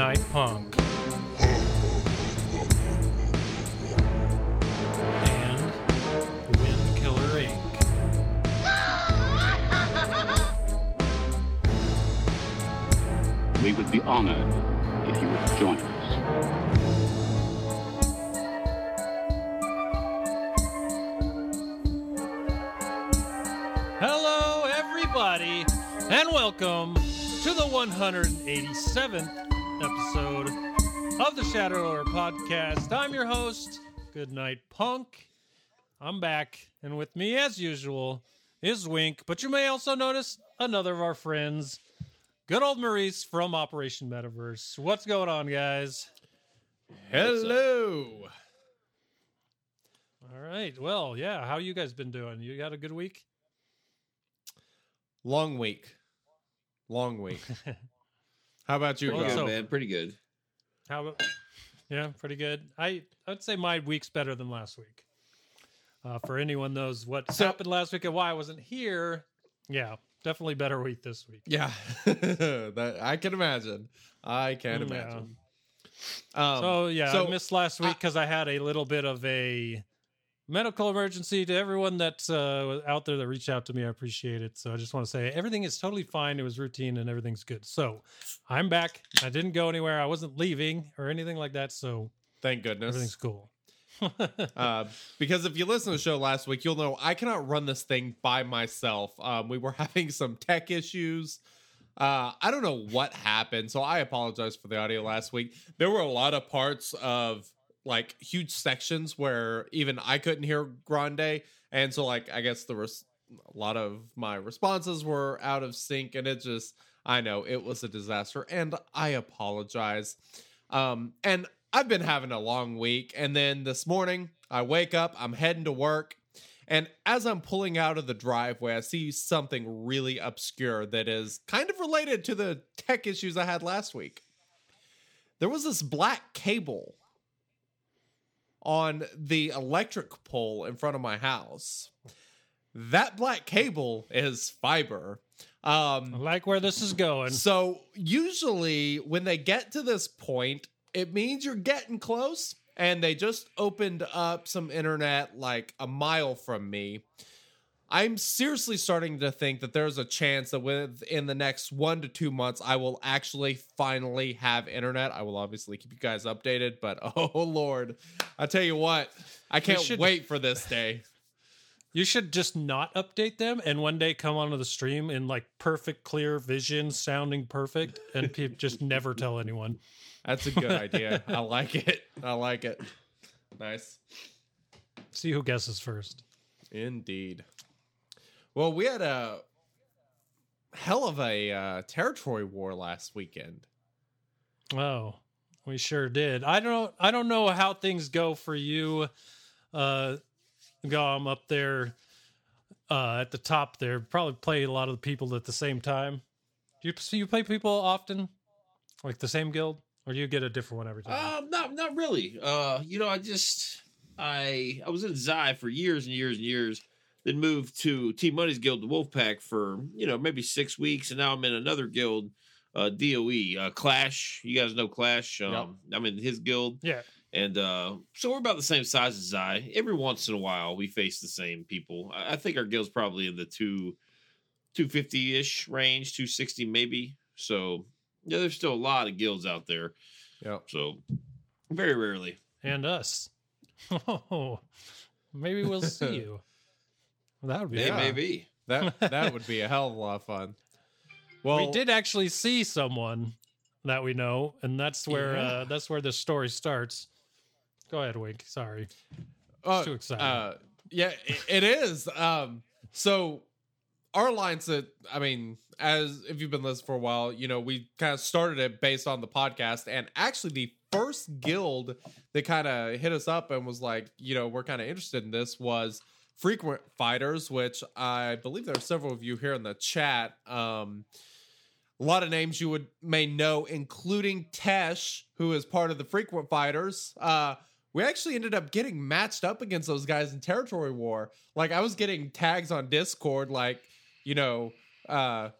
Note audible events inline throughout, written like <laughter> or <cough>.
Goodnight Punk. And Wind Killer Inc. We would be honored if you would join us. Hello, everybody, and welcome to the 187th episode of Shattered Order Podcast. I'm your host, Goodnight Punk. I'm back, and with me, as usual, is Wink. But you may also notice another of our friends, good old Maurice from Operation Metaverse. What's going on, guys? Hello. All right. Well, yeah. How you guys been doing? You got a good week? Long week. Long week. <laughs> How about you, Well, Rob? So- man. Pretty good. How about? Yeah, pretty good. I I'd say my week's better than last week. Uh, for anyone knows what So- happened last week and why I wasn't here, yeah, definitely better week this week. Yeah, <laughs> that I can imagine. I can Yeah. imagine. Um, so yeah, so I missed last week because I had a little bit of a medical emergency. To everyone that's uh, out there that reached out to me, I appreciate it. So I just want to say everything is totally fine. It was routine and everything's good. So I'm back. I didn't go anywhere. I wasn't leaving or anything like that. So thank goodness. everything's cool. <laughs> uh, because if you listen to the show last week, you'll know I cannot run this thing by myself. Um, we were <laughs> having some tech issues. Uh, I don't know what happened, so I apologize for the audio last week. There were a lot of parts of like huge sections where even I couldn't hear Grande, and so like I guess there was a lot of my responses were out of sync, and it just I know it was a disaster, and I apologize. Um, and I've been having a long week, and then this morning I wake up, I'm heading to work, and as I'm pulling out of the driveway, I see something really obscure that is kind of related to the tech issues I had last week. There was this black cable on the electric pole in front of my house. That black cable is fiber. Um, I like where this is going. so usually when they get to this point, it means you're getting close. And they just opened up some internet like a mile from me. I'm seriously starting to think that there's a chance that within the next one to two months, I will actually finally have internet. I will obviously keep you guys updated, but <laughs> oh lord, I tell you what, I can't should- wait for this day. <laughs> You should just not update them and one day come onto the stream in like perfect, clear vision, sounding perfect, and pe- <laughs> just never tell anyone. That's a good idea. I like it. I like it. Nice. See who guesses first. Indeed. Well, we had a hell of a uh, territory war last weekend. Oh, we sure did. I don't. I don't know how things go for you. Uh, Gom up there, uh, at the top there. Probably play a lot of the people at the same time. Do you so you play people often, like the same guild, or do you get a different one every time? Um, not not really. Uh, you know, I just I I was in Zai for years and years and years. Then moved to T Money's guild, the Wolfpack, for you know maybe six weeks, and now I'm in another guild, uh, DOE, uh, Clash. You guys know Clash. Um, I'm in his guild, yeah. and uh, so we're about the same size as I. Every once in a while, we face the same people. I, I think our guild's probably in the two, two fifty ish range, two sixty maybe. So yeah, there's still a lot of guilds out there. Yeah. So very rarely. and us. <laughs> Oh, maybe we'll see <laughs> you. Well, that would be Yeah, fun. maybe. That that <laughs> would be a hell of a lot of fun. Well, we did actually see someone that we know, and that's where Yeah. uh, that's where the story starts. Go ahead, Wink. Sorry. uh, too excited. Uh, yeah, i- it is. Um, so our alliance that I mean, as if you've been listening for a while, you know, we kind of started it based on the podcast, and actually the first guild that kind of hit us up and was like, you know, we're kind of interested in this was frequent fighters, which I believe there are several of you here in the chat. Um, a lot of names you would may know, including Tesh, who is part of the frequent fighters. Uh, we actually ended up getting matched up against those guys in territory war. Like I was getting tags on Discord, like you know, uh,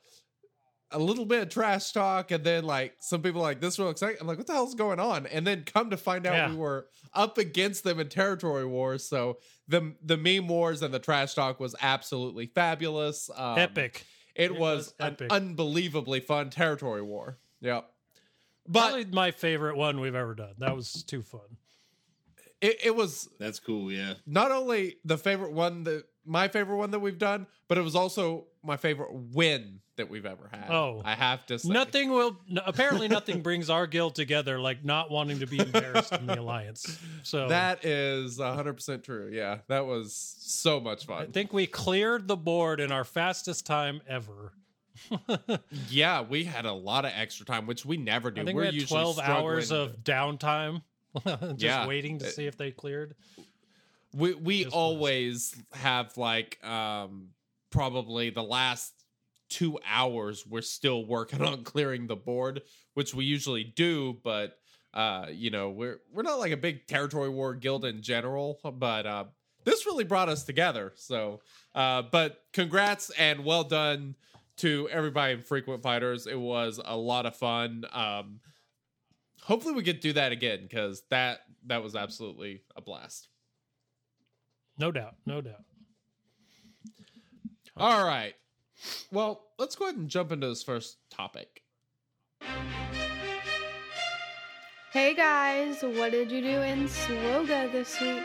a little bit of trash talk, and then like some people like this real excited. I'm like, what the hell's going on? And then come to find out Yeah. we were up against them in territory wars. So the the meme wars and the trash talk was absolutely fabulous. Um, Epic. It, It was, was an epic. unbelievably fun territory war. Yep. But Probably my favorite one we've ever done. That was too fun. it, it was That's cool. Yeah. not only the favorite one that my favorite one that we've done, but it was also my favorite win that we've ever had. Oh. I have to say. Nothing will. No, apparently, nothing <laughs> brings our guild together like not wanting to be embarrassed in the alliance. So That is 100% true. Yeah, that was so much fun. I think we cleared the board in our fastest time ever. <laughs> Yeah, we had a lot of extra time, which we never do. I think We're we had usually 12 hours of downtime, <laughs> just Yeah. waiting to see if they cleared. We we Just always have like um probably the last two hours we're still working <laughs> on clearing the board which we usually do but uh you know we're we're not like a big territory war guild in general but uh this really brought us together so uh but congrats and well done to everybody in frequent fighters. It was a lot of fun. Um hopefully we get to do that again because that that was absolutely a blast No doubt. No doubt. All right. Well, let's go ahead and jump into this first topic. Hey guys, what did you do in Swoga this week?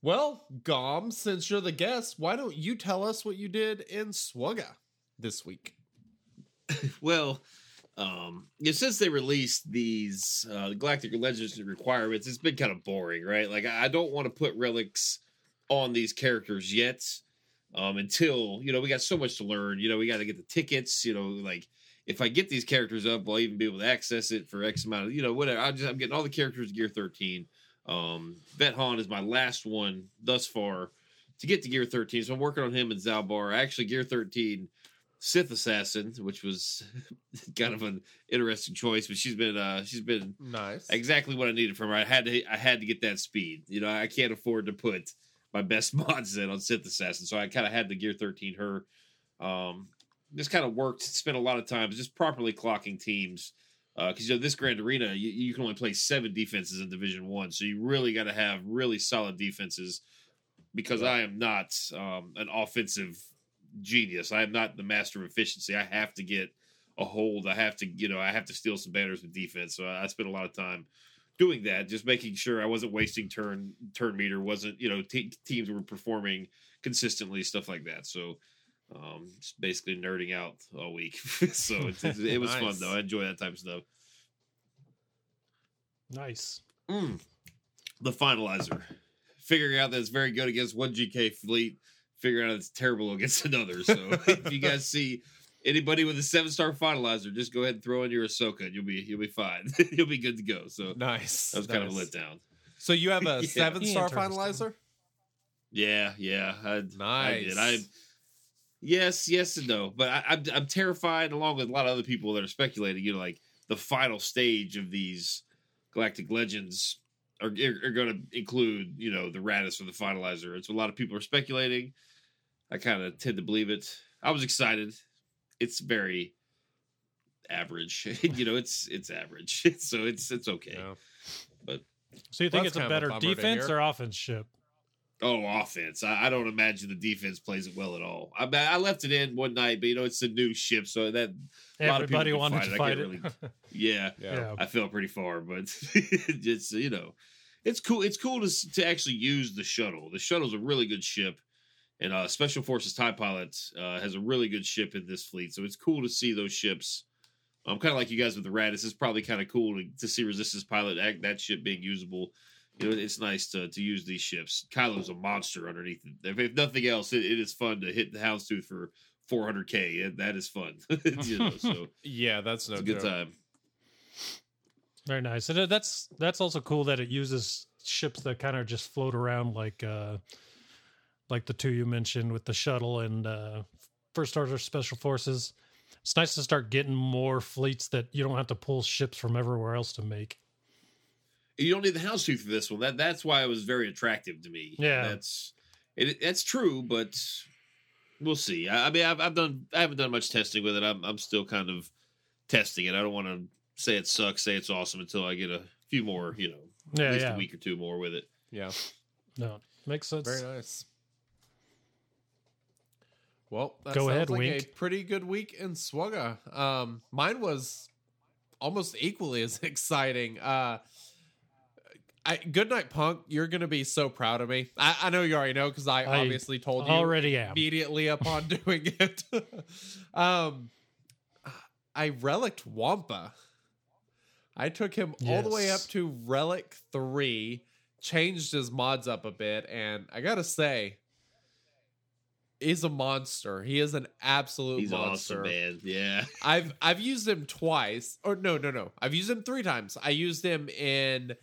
Well, Gom, since you're the guest, why don't you tell us what you did in Swugga this week? <laughs> Well, um, since they released these uh, Galactic Legends requirements, it's been kind of boring, right? Like, I don't want to put relics on these characters yet um, until, you know, we got so much to learn. You know, we got to get the tickets, you know, like, if I get these characters up, I'll even be able to access it for X amount of, you know, whatever. I just, I'm getting all the characters Gear 13. Um, Vethan is my last one thus far to get to Gear 13. So I'm working on him and Zaalbar. Actually, Gear 13 Sith Assassin, which was <laughs> kind of an interesting choice, but she's been uh she's been Nice. exactly what I needed from her. I had to I had to get that speed. You know, I can't afford to put my best <laughs> mods in on Sith Assassin, so I kind of had to gear 13 her. Um just kind of worked, spent a lot of time just properly clocking teams. Because you know this Grand Arena, you, you can only play seven defenses in Division One, so you really got to have really solid defenses. Because I am not um, an offensive genius, I am not the master of efficiency. I have to get a hold. I have to, you know, I have to steal some banners with defense. So I, I spent a lot of time doing that, just making sure I wasn't wasting turn turn meter, wasn't you know te- teams were performing consistently, stuff like that. So um, just basically nerding out all week. <laughs> so it's, it's, it was fun though. I enjoy that type of stuff. Nice. Mm. The finalizer, figuring out that it's very good against one GK fleet, figuring out it's terrible against <laughs> another. So if you guys see anybody with a seven star finalizer, just go ahead and throw in your Ahsoka, and you'll be you'll be fine. <laughs> you'll be good to go. So nice. that was kind of a Nice. letdown. So you have a <laughs> Yeah. seven star finalizer? Yeah, yeah, I, I Nice. did. I yes, yes, and no, but I, I'm I'm terrified, along with a lot of other people that are speculating. You know, like the final stage of these Galactic Legends are are, going to include you know the Raddus or the Finalizer. And so a lot of people are speculating. I kind of tend to believe it. I was excited. It's very average. <laughs> you know, it's it's average. <laughs> so it's it's okay. Yeah. So you think That's it's a kind of a better defense or offense ship? Oh, offense. I, I don't imagine the defense plays it well at all. I, I left it in one night, but you know it's a new ship, so that a lot of people wanted fight to it. I fight can't it. really- <laughs> yeah, Yeah. yeah. I fell pretty far, but it's you know, it's cool. It's cool to to actually use the shuttle. The shuttle's a really good ship, and uh, Special Forces Tie Pilot uh, has a really good ship in this fleet. So it's cool to see those ships. I'm um, kind of like you guys with the Raddus. It's probably kind of cool to, to see Resistance Pilot act that ship being usable. you know, it's nice to to use these ships. Kylo's a monster underneath. It. If, if nothing else, it, it is fun to hit the Houndstooth for 400k. That is fun. <laughs> you know, so <laughs> Yeah, that's no it's a good time. Very nice. And uh, that's that's also cool that it uses ships that kind of just float around like uh like the two you mentioned with the shuttle and uh first order special forces. It's nice to start getting more fleets that you don't have to pull ships from everywhere else to make. You don't need the Houndstooth for this one. That that's why it was very attractive to me. Yeah. that's it. That's true, but we'll see. I, I mean, I've, I've done. I haven't done much testing with it. I'm I'm still kind of testing it. I don't want to say it sucks, say it's awesome until I get a few more. You know, Yeah, at least yeah. a week or two more with it. Yeah, No, makes sense. very nice. Well, that Go sounds ahead, like a pretty good week in Swugga. Um, mine was almost equally as <laughs> exciting. Uh, I, good night, punk. You're gonna be so proud of me. I, I know you already know because I, I obviously told you Already am. immediately upon <laughs> doing it. <laughs> um, I relicked Wampa. I took him all the way up to relic three, changed his mods up a bit, and I gotta say, he's a monster. He is an absolute He's monster. awesome, man. Yeah, <laughs> I've I've used him twice, or no, no, no. I've used him three times. I used him in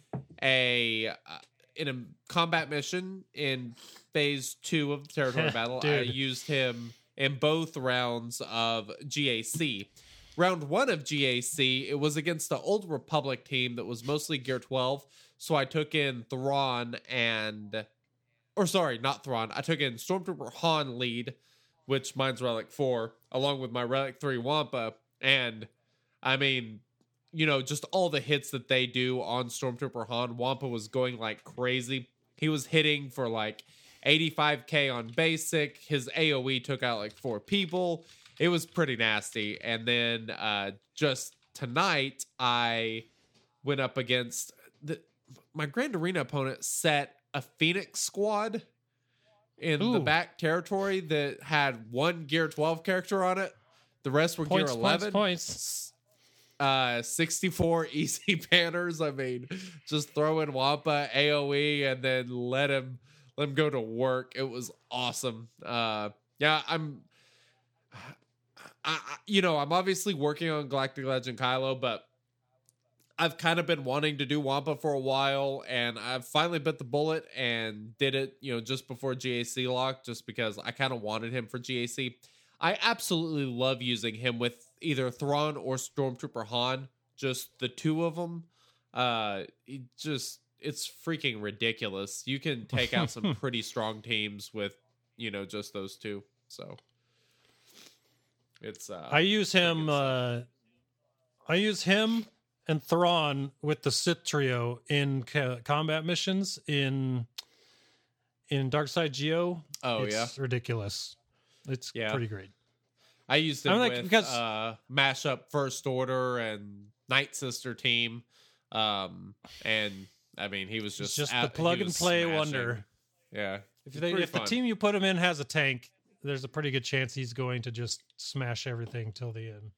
a uh, in a combat mission in phase two of the territory <laughs> battle. I used him in both rounds of GAC. Round one of GAC, it was against the Old Republic team that was mostly Gear 12. So I took in Thrawn and, or sorry, not Thrawn. I took in Stormtrooper Han lead, which mine's Relic 4, along with my Relic 3 Wampa. And I mean, you know, just all the hits that they do on Stormtrooper Han, Wampa was going like crazy. He was hitting for like 85k on basic. His AoE took out like four people. It was pretty nasty. And then uh just tonight I went up against the my Grand Arena opponent set a Phoenix squad in the back territory that had one Gear 12 character on it. The rest were Points, Gear points, 11 points. uh 64 <laughs> easy banners. I mean just throw in wampa aoe and then let him let him go to work. It was awesome. Uh yeah i'm <sighs> I, I you know i'm obviously working on galactic legend kylo but i've kind of been wanting to do wampa for a while and i've finally bit the bullet and did it you know just before gac lock just because i kind of wanted him for gac I absolutely love using him with either Thrawn or Stormtrooper Han, just the two of them. Uh, it just it's freaking ridiculous. You can take out some <laughs> pretty strong teams with you know just those two. So it's uh, I use him. Uh, I use him and Thrawn with the Sith trio in ca- combat missions in in Dark Side Geo. oh it's yeah. ridiculous. It's Yeah. pretty great. I used him I'm like, with because- uh, mashup First Order and Night Sister team, um, and I mean he was just just the plug and play smashing. wonder. Yeah, If, they, if the team you put him in has a tank, there's a pretty good chance he's going to just smash everything till the end.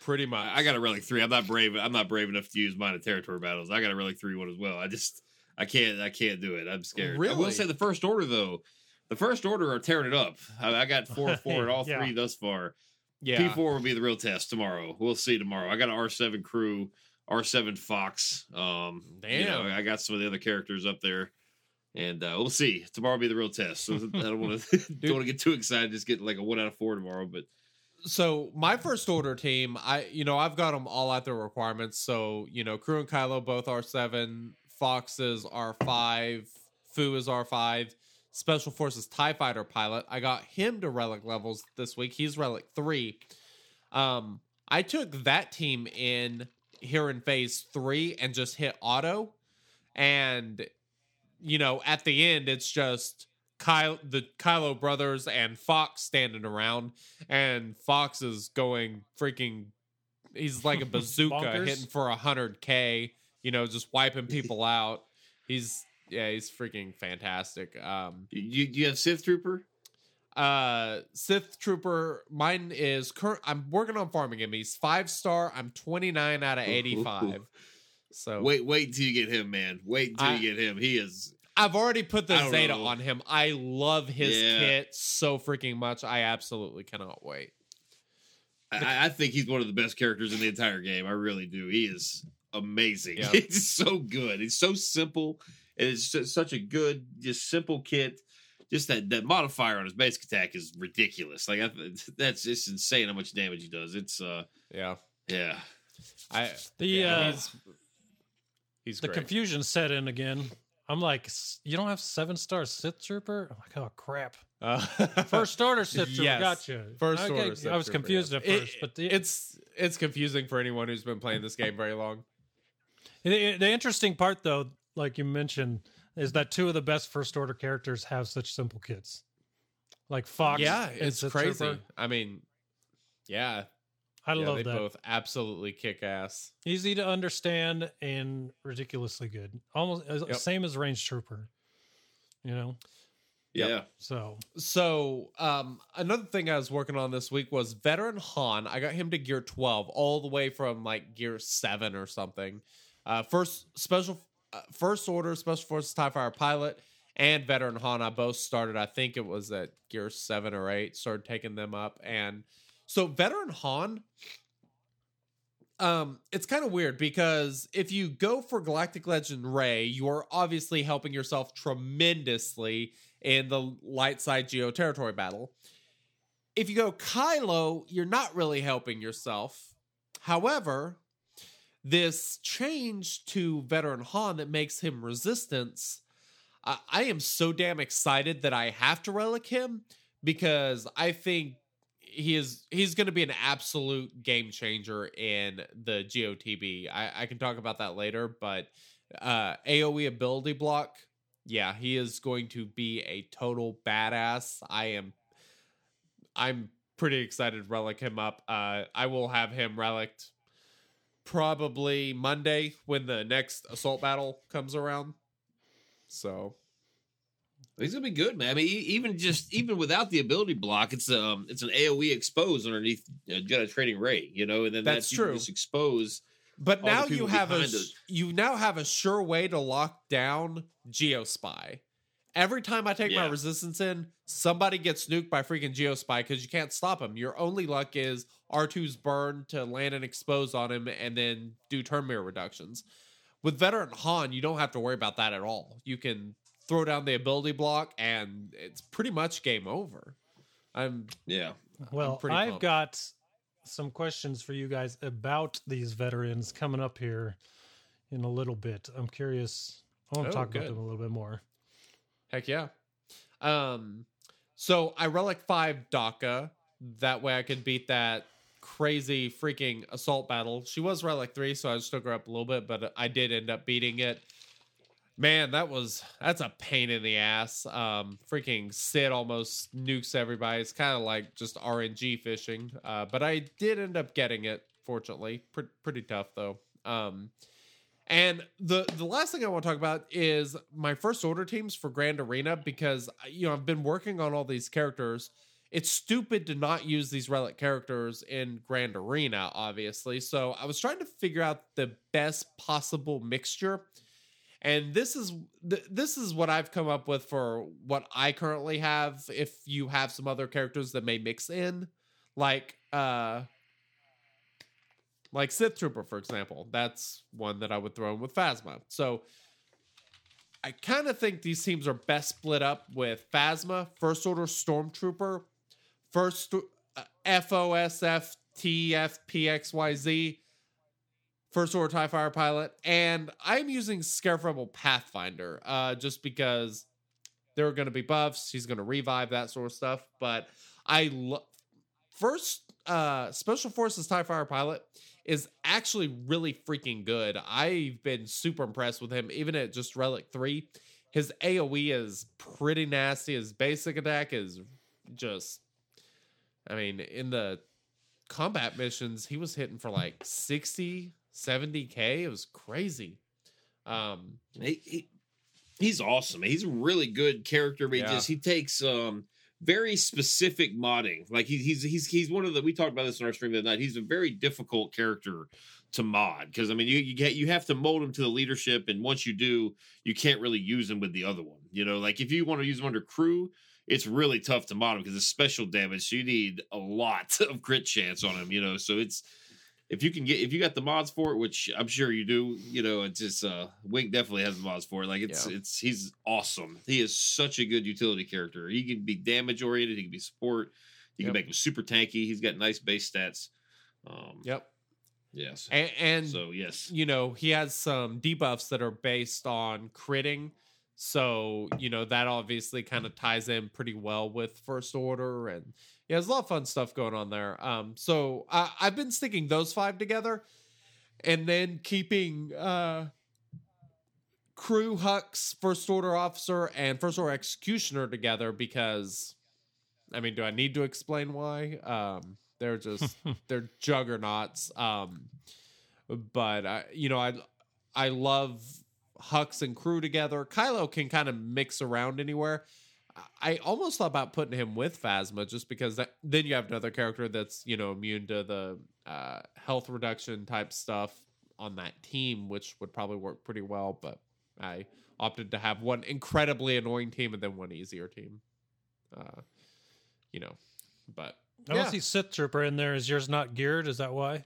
Pretty much. I got a relic three. I'm not brave. I'm not brave enough to use mine in territory battles. I got a relic three one as well. I just I can't I can't do it. I'm scared. Really? I will say the first order though. The first order are tearing it up. I, I got four <laughs> four at all Yeah. three thus far. yeah, P4 will be the real test tomorrow. We'll see tomorrow. I got an R7 crew, R7 Fox. Um, you know, Damn. I got some of the other characters up there, and uh, we'll see. Tomorrow will be the real test. So I don't want to <laughs> don't want to get too excited. Just get like a one out of four tomorrow. But so my first order team, I you know I've got them all at their requirements. So you know, Crew and Kylo both are seven, Foxes are five, Fu is R five, Special Forces Tie Fighter pilot. I got him to relic levels this week. He's relic three. Um, I took that team in here in phase three and just hit auto, and you know at the end it's just. Kyle, the Kylo brothers and Fox standing around, and Fox is going freaking. He's like a <laughs> bazooka hitting for a hundred k. You know, just wiping <laughs> people out. He's yeah, he's freaking fantastic. Um, you you have Sith Trooper. uh, Sith Trooper, mine is current. I'm working on farming him. He's five star. I'm 29 out of <laughs> 85. So Wait, wait until you get him, man. Wait until I- you get him. He is. I've already put the Zeta know. on him. I love his Yeah. kit so freaking much. I absolutely cannot wait. I, I think he's one of the best characters in the entire game. I really do. He is amazing. Yeah. <laughs> He's so good. It's so simple. And it's su- such a good, just simple kit. Just that that modifier on his basic attack is ridiculous. Like I, <laughs> that's just insane how much damage he does. It's uh, Yeah. yeah. I The yeah, uh, he's he's the great. confusion set in again. I'm like, "S- you don't have seven star Sith Trooper? I'm like, oh crap. Uh, <laughs> First order Sith Trooper, Yes. gotcha. First Okay, order Sith I was Trooper, confused yes. at It- first, but the, it's it's confusing for anyone who's been playing this game very long. the the interesting part, though, like you mentioned, is that two of the best first order characters have such simple kits, like Fox. yeah, it's crazy. Trooper. I mean, yeah, I yeah, love they that. both absolutely kick ass. Easy to understand and ridiculously good. Almost Yep. same as Range Trooper. You know, Yep. Yeah. so So, um, another thing I was working on this week was veteran Han. I got him to gear 12, all the way from like gear 7 or something. Uh, first special, uh, first order special forces TIE fighter pilot and veteran Han. I both started, I think it was at gear 7 or 8, started taking them up. And so, veteran Han, um, it's kind of weird because if you go for Galactic Legend Rey, you are obviously helping yourself tremendously in the light side geo territory battle. If you go Kylo, you're not really helping yourself. However, this change to veteran Han that makes him resistance, I, I am so damn excited that I have to relic him because I think he is he's going to be an absolute game changer in the GOTB. I, I can talk about that later, but uh, AOE ability block, yeah, he is going to be a total badass. I am, I'm pretty excited to relic him up. Uh, I will have him relicked probably Monday when the next assault battle comes around. So He's gonna be good, man. I mean, even just even without the ability block, it's um it's an AOE expose underneath uh, Jedi Training Rey, you know, and then That's that's, true. Just expose. But now you have a us. you now have a sure way to lock down Geospy. Every time I take my resistance in, somebody gets nuked by freaking Geospy because you can't stop him. Your only luck is R2's burn to land and expose on him and then do turn meter reductions. With veteran Han, you don't have to worry about that at all. You can throw down the ability block and it's pretty much game over. I'm Yeah, Well, pretty I've pumped. got some questions for you guys about these veterans coming up here in a little bit. I'm curious. I want Oh, to talk good. about them a little bit more. Heck yeah. Um, so I relic five Daka. That way I could beat that crazy freaking assault battle. She was relic three, so I just took her up a little bit, but I did end up beating it. Man, that was that's a pain in the ass. Um, freaking Sid almost nukes everybody. It's kind of like just RNG fishing. Uh, but I did end up getting it. Fortunately, Pre- pretty tough though. Um, and the the last thing I want to talk about is my first order teams for Grand Arena because you know I've been working on all these characters. It's stupid to not use these relic characters in Grand Arena, obviously. So I was trying to figure out the best possible mixture. And this is th- this is what I've come up with for what I currently have. If you have some other characters that may mix in, like uh like Sith Trooper, for example. That's one that I would throw in with Phasma. So I kind of think these teams are best split up with Phasma, First Order Stormtrooper, First uh, FOSF TFPXYZ, First Order TIE Fighter Pilot, and I'm using Rebel Pathfinder uh, just because there are going to be buffs. He's going to revive that sort of stuff. But I love first uh special forces tie fighter pilot is actually really freaking good i've been super impressed with him even at just relic 3 his aoe is pretty nasty his basic attack is just i mean in the combat missions he was hitting for like 60 70k it was crazy um he, he he's awesome. He's a really good character. But he Yeah. just he takes um very specific modding. Like he, he's he's he's one of the we talked about this in our stream the other night. He's a very difficult character to mod because I mean you you get you have to mold him to the leadership, and once you do, you can't really use him with the other one. You know, like if you want to use him under crew, it's really tough to mod him because it's special damage. So you need a lot <laughs> of crit chance on him. You know, so it's if you can get if you got the mods for it, which I'm sure you do, you know, it's just uh Wink definitely has the mods for it. Like it's Yeah. it's he's awesome. He is such a good utility character. He can be damage oriented, he can be support, you Yep. can make him super tanky, he's got nice base stats. Um Yep. yes. And, and so yes. you know, he has some debuffs that are based on critting. So, you know, that obviously kind of ties in pretty well with First Order. And yeah, there's a lot of fun stuff going on there. Um, so I, I've been sticking those five together and then keeping uh crew hux first order officer and first order executioner together because i mean do i need to explain why um they're just <laughs> they're juggernauts um but I, you know, I I love Hux and crew together. Kylo can kind of mix around anywhere. I almost thought about putting him with Phasma just because that, then you have another character that's you know immune to the uh, health reduction type stuff on that team, which would probably work pretty well. But I opted to have one incredibly annoying team and then one easier team. Uh, you know, but I don't see Sith Trooper in there. Is yours not geared? Is that why?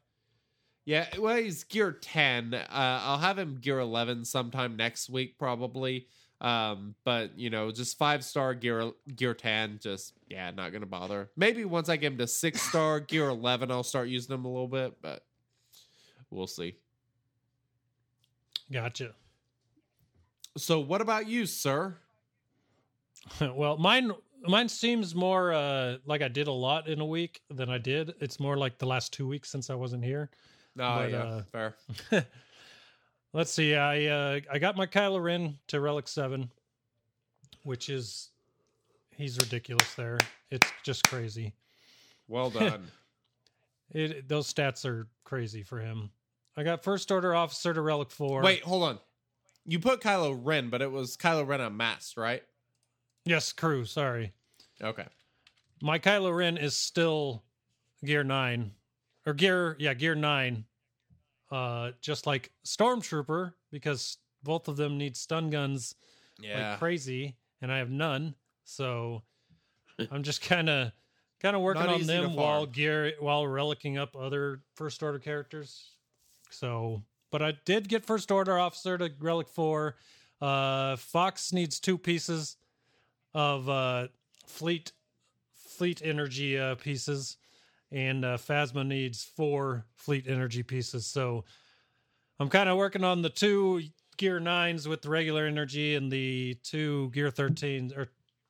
Yeah, well, he's gear 10. Uh, I'll have him gear 11 sometime next week, probably. Um, but you know, just five star gear gear 10, just yeah, not gonna bother. Maybe once I get him to six star <laughs> gear 11, I'll start using him a little bit, but we'll see. Gotcha. So, what about you, sir? <laughs> well, mine mine seems more uh, like I did a lot in a week than I did. It's more like the last two weeks since I wasn't here. Oh, But, yeah, uh, fair. <laughs> Let's see. I uh, I got my Kylo Ren to Relic Seven, which is he's ridiculous. There, it's just crazy. Well <laughs> done. It those stats are crazy for him. I got First Order Officer to Relic Four. Wait, hold on. You put Kylo Ren, but it was Kylo Ren on unmasked, right? yes, crew. Sorry, Okay. my Kylo Ren is still Gear Nine, or Gear yeah Gear Nine. Uh, just like Stormtrooper, because both of them need stun guns Yeah. like crazy, and I have none. So <laughs> I'm just kind of kind of working Not on them while gear while relicking up other first order characters. So, but I did get first order officer to relic four. Uh, Fox needs two pieces of uh, fleet fleet energy uh, pieces, and uh, Phasma needs four fleet energy pieces. So I'm kind of working on the two gear nines with the regular energy and the two gear 13s or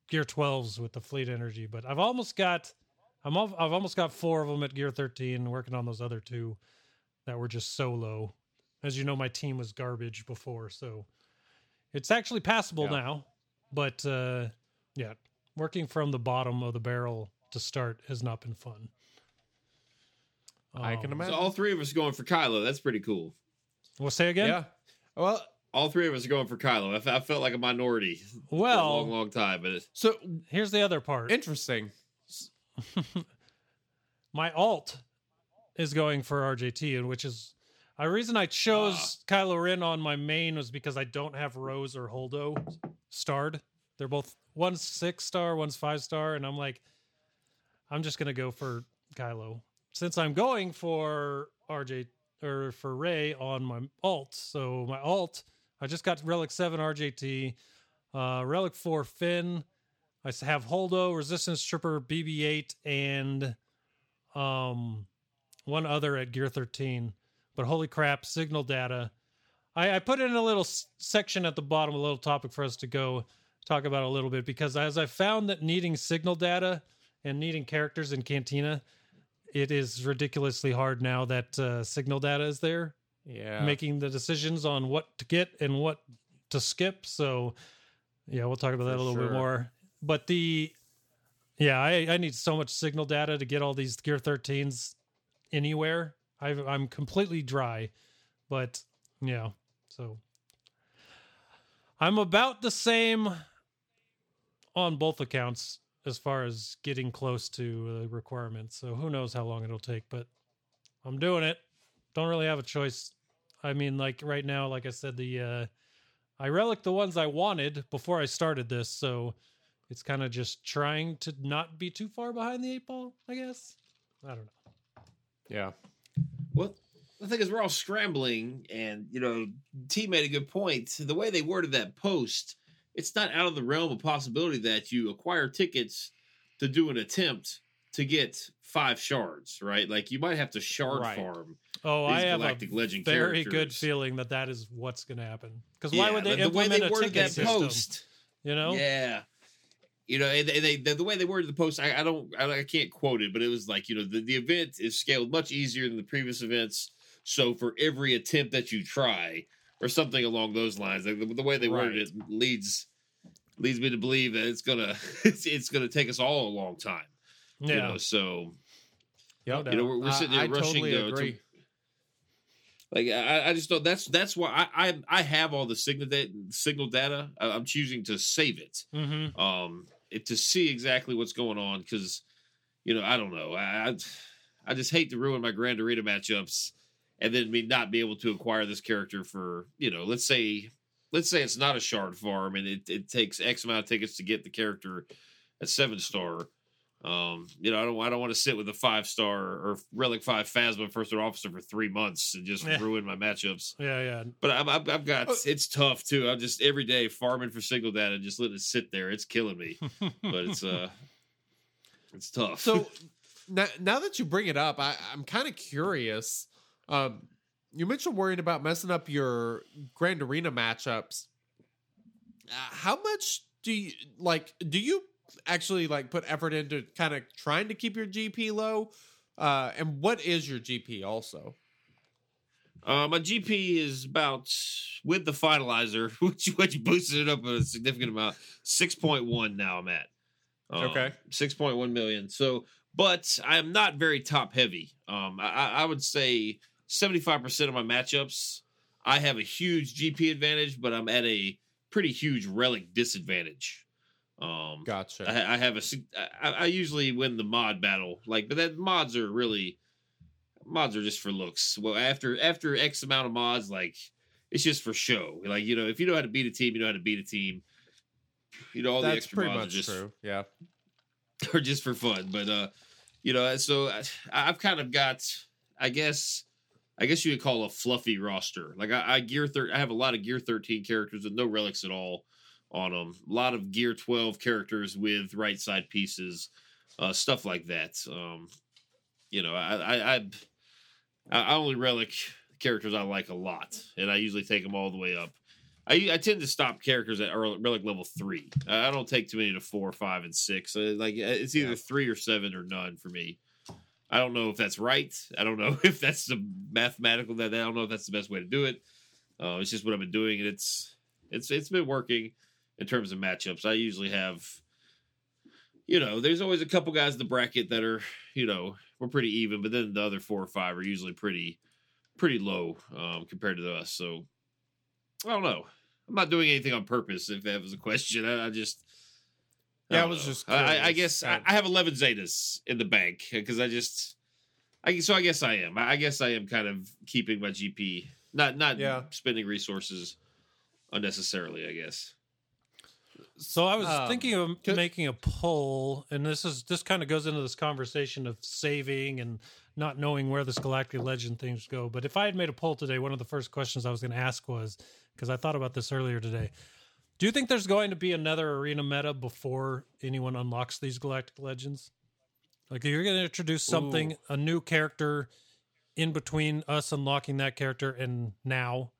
gear 12s with the fleet energy. But I've almost got, I'm al- I've almost got four of them at gear 13, working on those other two that were just so low. As you know, my team was garbage before, so it's actually passable Yeah. now. But uh, yeah, working from the bottom of the barrel to start has not been fun. I can Um, imagine. So all three of us are going for Kylo. That's pretty cool. We'll say again. Yeah. Well, All three of us are going for Kylo. I, felt like a minority for a Well, long, long time, but it's, so here's the other part. interesting. <laughs> my alt is going for RJT, and which is a reason I chose Kylo Ren on my main was because I don't have Rose or Holdo starred. They're both one's six star, one's five star, and I'm like, I'm just gonna go for Kylo since I'm going for RJ or for Rey on my alt. So my alt, I just got Relic Seven RJT, uh, Relic Four Finn. I have Holdo, Resistance Trooper, BB-8, and um, one other at Gear 13. But holy crap, signal data. I, I put in a little s- section at the bottom, a little topic for us to go talk about a little bit because as I found that needing signal data and needing characters in Cantina, it is ridiculously hard now that uh, signal data is there Yeah. making the decisions on what to get and what to skip. So, yeah, we'll talk about that For a little sure. bit more. But the, yeah, I, I need so much signal data to get all these Gear 13s anywhere. i I'm completely dry, but yeah, so I'm about the same on both accounts as far as getting close to the requirements. So who knows how long it'll take, but I'm doing it. don't really have a choice. I mean, like right now, like I said, the uh, I relic the ones I wanted before I started this, so it's kind of just trying to not be too far behind the eight ball. I guess. I don't know. Yeah. Well, the thing is, we're all scrambling, and you know, T made a good point. The way they worded that post, it's not out of the realm of possibility that you acquire tickets to do an attempt to get five shards, right? Like you might have to shard Right. farm. Oh, I have Galactic a Legend very good feeling that that is what's going to happen. Because why Yeah, would they the, the way implement they a ticket that system? post? You know? Yeah. You know, and they, they the, the way they worded the post, I, I don't, I, I can't quote it, but it was like, you know, the, the event is scaled much easier than the previous events. So for every attempt that you try, or something along those lines, like the, the way they worded it leads leads me to believe that it's gonna <laughs> it's, it's gonna take us all a long time. You Yeah. know, so No you know, we're, we're sitting there I rushing totally to, to like I, I just don't. That's that's why I I, I have all the signal data. Signal data. I, I'm choosing to save it. Mm-hmm. Um, it, to see exactly what's going on because, you know, I don't know. I I- I just hate to ruin my Grand Arena matchups and then me not be able to acquire this character for you know. Let's say let's say it's not a shard farm and it, it takes X amount of tickets to get the character at seven star. Um, you know, I don't I don't want to sit with a five star or relic five phasma first order officer for three months and just Yeah. ruin my matchups. Yeah, yeah. But I've, I've, I've got Oh. it's tough too. I'm just every day farming for signal data, just letting it sit there. It's killing me, but it's uh, <laughs> it's tough. So <laughs> now, now that you bring it up, I, I'm kind of curious. Um, you mentioned worrying about messing up your Grand Arena matchups. Uh, how much do you like? Do you actually like put effort into kind of trying to keep your GP low? Uh, and what is your GP also? uh, my GP is about with the finalizer, <laughs> which which boosted it up a significant amount. Six point one now. I'm at. Um, Okay. six point one million. So, but I am not very top heavy. Um, I, I I would say seventy five percent of my matchups, I have a huge GP advantage, but I'm at a pretty huge relic disadvantage. Um, Gotcha. I, I have a. I, I usually win the mod battle, like, but that mods are really mods are just for looks. Well, after after X amount of mods, like it's just for show. Like you know, if you know how to beat a team, you know how to beat a team. You know, all the That's extra pretty mods much are just true. Yeah. <laughs> are just for fun. But uh, you know, so I, I've kind of got, I guess, I guess you could call a fluffy roster. Like I, I gear thir- I have a lot of gear thirteen characters with no relics at all on them. A lot of gear twelve characters with right side pieces, uh, stuff like that. Um, you know, I I I, I only relic characters I like a lot, and I usually take them all the way up. I, I tend to stop characters at relic level three. I I don't take too many to four, five, and six. Uh, Like uh, it's either Yeah. three or seven or none for me. I don't know if that's right. I don't know <laughs> if that's the mathematical that I don't know if that's the best way to do it. Uh, it's just what I've been doing, and it's it's it's been working in terms of matchups. I usually have, you know, there's always a couple guys in the bracket that are, you know, we're pretty even, but then the other four or five are usually pretty pretty low um, compared to us. So I don't know. I'm not doing anything on purpose. If that was a question, I, I just Yeah, I don't was know. just I, I guess I, I have 11 Zetas in the bank because I just. I so I guess I am. I I guess I am kind of keeping my GP, not not Yeah. spending resources unnecessarily. I guess. So I was Um, thinking of could- making a poll, and this is this kind of goes into this conversation of saving and not knowing where this galactic legend things go. But if I had made a poll today, one of the first questions I was going to ask was because I thought about this earlier today. Do you think there's going to be another arena meta before anyone unlocks these galactic legends? Like you're going to introduce something, Ooh. a new character in between us unlocking that character and now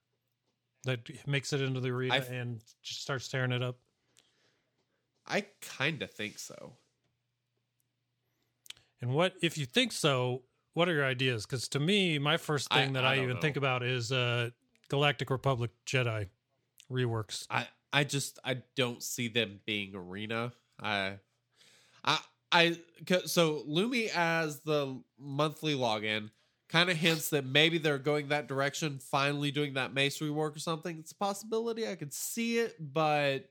that makes it into the arena I've- and just starts tearing it up. I kind of think so. And what if you think so? What are your ideas? Because to me, my first I- thing that I I, even know. think about is uh, Galactic Republic Jedi reworks. I I just I don't see them being arena. I I I so Lumi as the monthly login kind of hints that maybe they're going that direction, finally doing that mace rework or something. It's a possibility. I could see it, but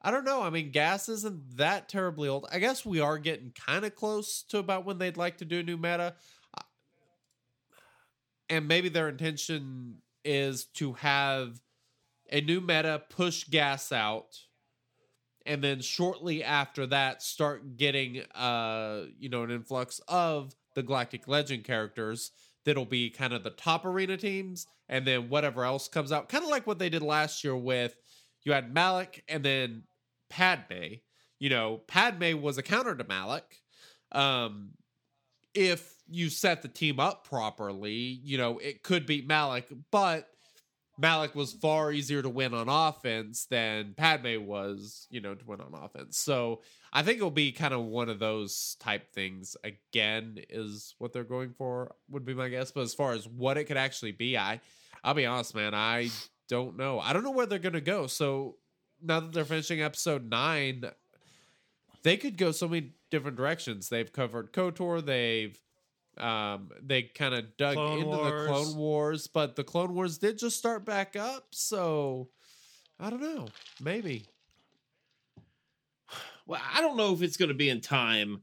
I don't know. I mean, gas isn't that terribly old. I guess we are getting kind of close to about when they'd like to do a new meta. and maybe their intention is to have a new meta push gas out and then shortly after that start getting uh you know an influx of the galactic legend characters that'll be kind of the top arena teams and then whatever else comes out kind of like what they did last year with you had Malak and then padme. You know padme was a counter to Malak um if you set the team up properly you know it could beat Malak but Malak was far easier to win on offense than Padme was, you know, to win on offense. So I think it'll be kind of one of those type things again, is what they're going for, would be my guess. But as far as what it could actually be, I I'll be honest, man, I don't know. I don't know where they're gonna go. So now that they're finishing episode nine, they could go so many different directions. They've covered KOTOR, they've um they kind of dug Clone into Wars. the clone wars but the clone wars did just start back up so i don't know maybe <sighs> Well, I don't know if it's going to be in time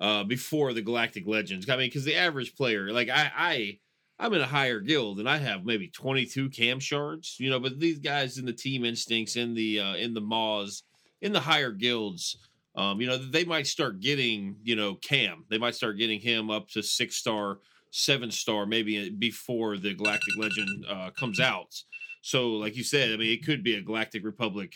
uh, before the Galactic Legends. I mean, because the average player, like I, I, I'm in a higher guild and I have maybe 22 cam shards, you know. But these guys in the Team Instincts, in the uh, in the Maws, in the higher guilds, um, you know, they might start getting, you know, cam. They might start getting him up to six star, seven star, maybe before the Galactic Legend uh, comes out. So, like you said, I mean, it could be a Galactic Republic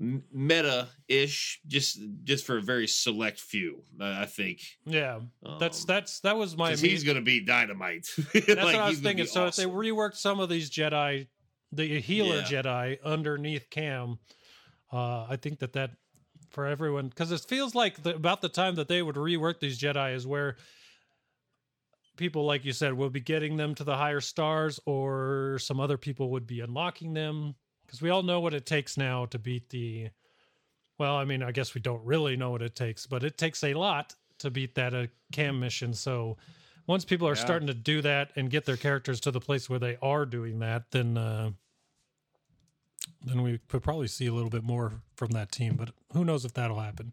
meta ish, just just for a very select few. I think Yeah, that's Um, that's that was my. 'cause imme- he's going to be dynamite. <laughs> that's what I was thinking. So if they reworked some of these Jedi, the healer Yeah. Jedi underneath Cam, uh, I think that that for everyone because it feels like the, about the time that they would rework these Jedi is where people, like you said, will be getting them to the higher stars, or some other people would be unlocking them because we all know what it takes now to beat the. Well, I mean, I guess we don't really know what it takes, but it takes a lot to beat that uh, Cam mission. So once people are Yeah. starting to do that and get their characters to the place where they are doing that, then uh, then we could probably see a little bit more from that team. But who knows if that'll happen?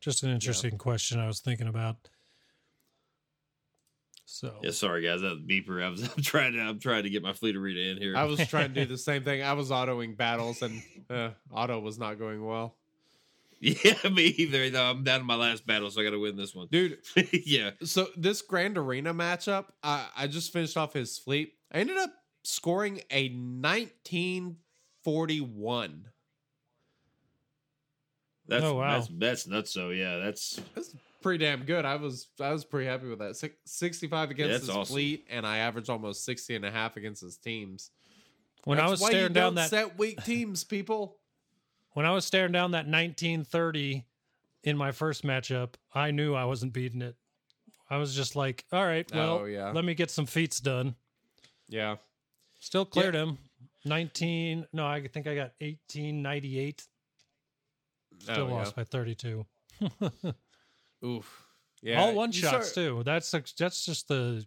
Just an interesting question I was thinking about. So Yeah, sorry guys, that beeper. I was <laughs> I'm trying to I'm trying to get my fleet arena in here. i was <laughs> trying to do the same thing i was autoing battles and uh, auto was not going well yeah, <laughs> me either. No, I'm down to my last battle, so I got to win this one. dude yeah, so this grand arena matchup i i just finished off his fleet i ended up scoring a 1941 that's Oh, wow. that's that's nuts. So yeah, that's That's pretty damn good. I was I was pretty happy with that. Six, 65 against that's his awesome. fleet, and I averaged almost 60 and a half against his teams. when I was why you staring down don't that set weak teams, people. when I was staring down that 1930 in my first matchup, I knew I wasn't beating it. I was just like, all right, well, Oh, yeah. let me get some feats done. Yeah. Still cleared him. 19, no, I think I got 1898. Still Oh, yeah. lost by 32. <laughs> Oof. Yeah. All one you shots start- too. That's that's just the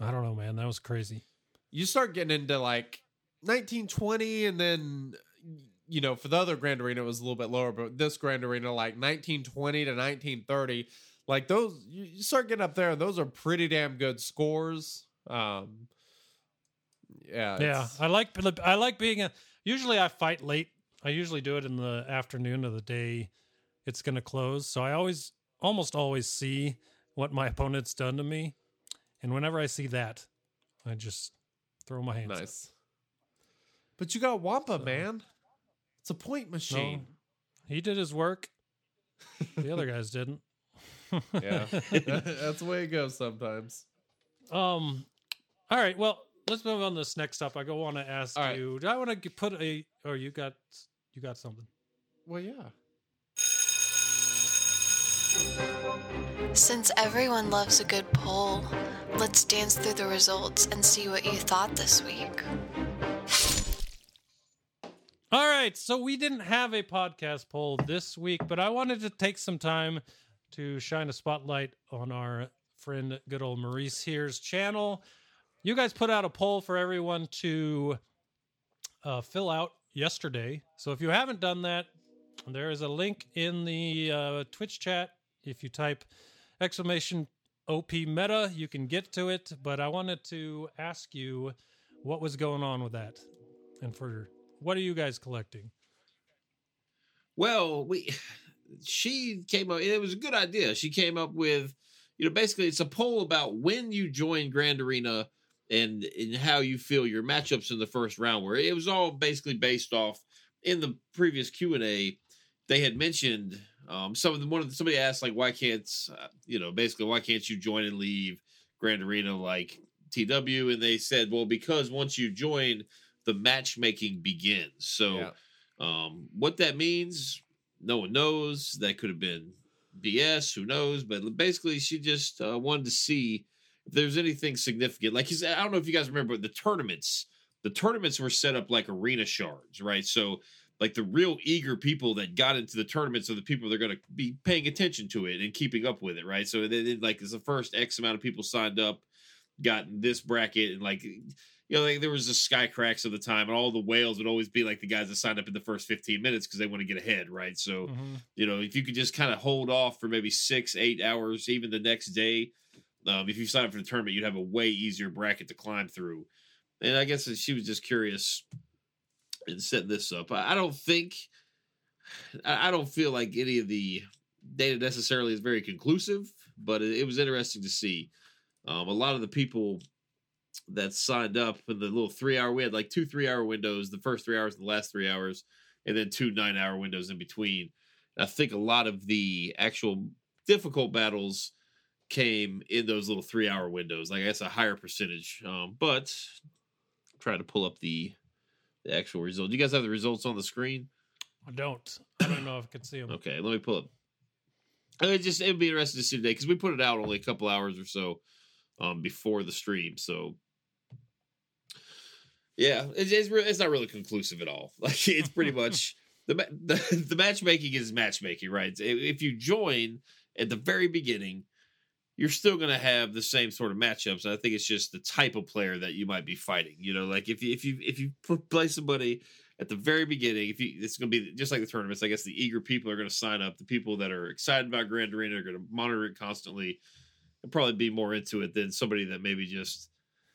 I don't know, man. That was crazy. You start getting into like 1920, and then you know for the other Grand Arena it was a little bit lower, but this Grand Arena like 1920 to 1930, like those you, you start getting up there, and those are pretty damn good scores. Um. Yeah. Yeah, I like I like being a. Usually, I fight late. I usually do it in the afternoon of the day it's going to close. So I always, almost always, see what my <laughs> opponent's done to me, and whenever I see that, I just throw my hands. up. Nice. But you got Wampa, So- man. It's a point No, machine. he did his work. The other guys didn't. Yeah. <laughs> <laughs> That's the way it goes sometimes. Um. All right. Well, let's move on to this next up. I go want to ask All right. you. Do I want to put a? Or you got you got something? Well, yeah. Since everyone loves a good poll, let's dance through the results and see what you thought this week. All right, so we didn't have a podcast poll this week, but I wanted to take some time to shine a spotlight on our friend, good old Maurice here's channel. You guys put out a poll for everyone to uh, fill out yesterday. So if you haven't done that, there is a link in the uh, Twitch chat. If you type exclamation OP Meta. You can get to it, but I wanted to ask you what was going on with that, and for what are you guys collecting? Well, we she came up. It was a good idea. She came up with, you know, basically it's a poll about when you join Grand Arena and and how you feel your matchups in the first round. Where it was all basically based off in the previous Q and A. They had mentioned um, some of the one of the, somebody asked like why can't uh, you know basically why can't you join and leave Grand Arena like TW and they said well because once you join the matchmaking begins. So Yeah. um, what that means, no one knows. That could have been BS. Who knows? But basically, she just uh, wanted to see if there's anything significant. Like he's, I don't know if you guys remember the tournaments. The tournaments were set up like arena shards, right? So, like the real eager people that got into the tournaments are the people that are going to be paying attention to it and keeping up with it, right? So, then, then, like, as the first X amount of people signed up, got this bracket, and like you know, like there was the sky cracks of the time, and all the whales would always be like the guys that signed up in the first 15 minutes because they want to get ahead, right? So, Mhm. you know, if you could just kind of hold off for maybe six, eight hours, even the next day, um, if you sign up for the tournament, you'd have a way easier bracket to climb through. And I guess she was just curious in setting this up. I don't think, I don't feel like any of the data necessarily is very conclusive, but it, was interesting to see. Um, a lot of the people that signed up in the little three hour, we had like two three hour windows, the first three hours and the last three hours, and then two nine hour windows in between. I think a lot of the actual difficult battles came in those little three hour windows. Like I guess a higher percentage. Um, but try to pull up the the actual result. Do you guys have the results on the screen? I don't. I don't know if I can see them. Okay, let me pull up. It just it'd be interesting to see today because we put it out only a couple hours or so um before the stream. So yeah, it's it's, re- it's not really conclusive at all. <laughs> Like it's pretty much <laughs> the, <laughs> the the matchmaking is matchmaking, right? If you join at the very beginning, you're still going to have the same sort of matchups. I think it's just the type of player that you might be fighting. You know, like if you if you if you play somebody at the very beginning, if you it's going to be just like the tournaments. I guess the eager people are going to sign up. The people that are excited about Grand Arena are going to monitor it constantly and probably be more into it than somebody that maybe just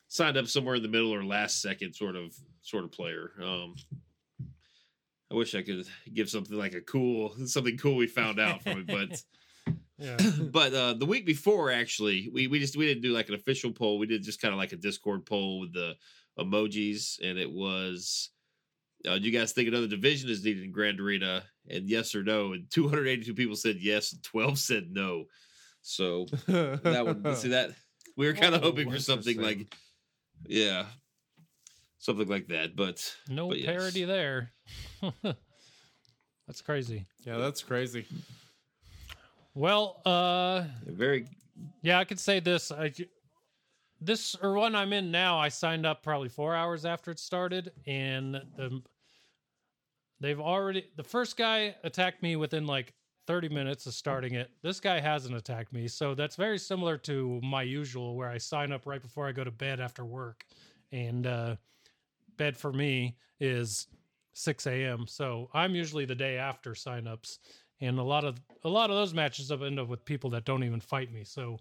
signed up somewhere in the middle or last second sort of sort of player. Um, I wish I could give something like a cool something cool we found out from it, but <laughs> Yeah. <clears throat> but uh, the week before, actually, we we just we didn't do like an official poll. We did just kind of like a Discord poll with the emojis, and it was, uh, do you guys think another division is needed in Grand Arena? And yes or no. And 282 people said yes, and 12 said no. So that would see that we were kind of Oh, hoping for something like, yeah, something like that. But No But yes. parody there. <laughs> That's crazy. yeah, that's crazy. Well, uh very yeah, I could say this. I this or one I'm in now, I signed up probably 4 hours after it started and the they've already the first guy attacked me within like 30 minutes of starting it. This guy hasn't attacked me. So that's very similar to my usual where I sign up right before I go to bed after work. And uh bed for me is 6 a.m. So I'm usually the day after signups, and a lot of a lot of those matches have end up with people that don't even fight me. So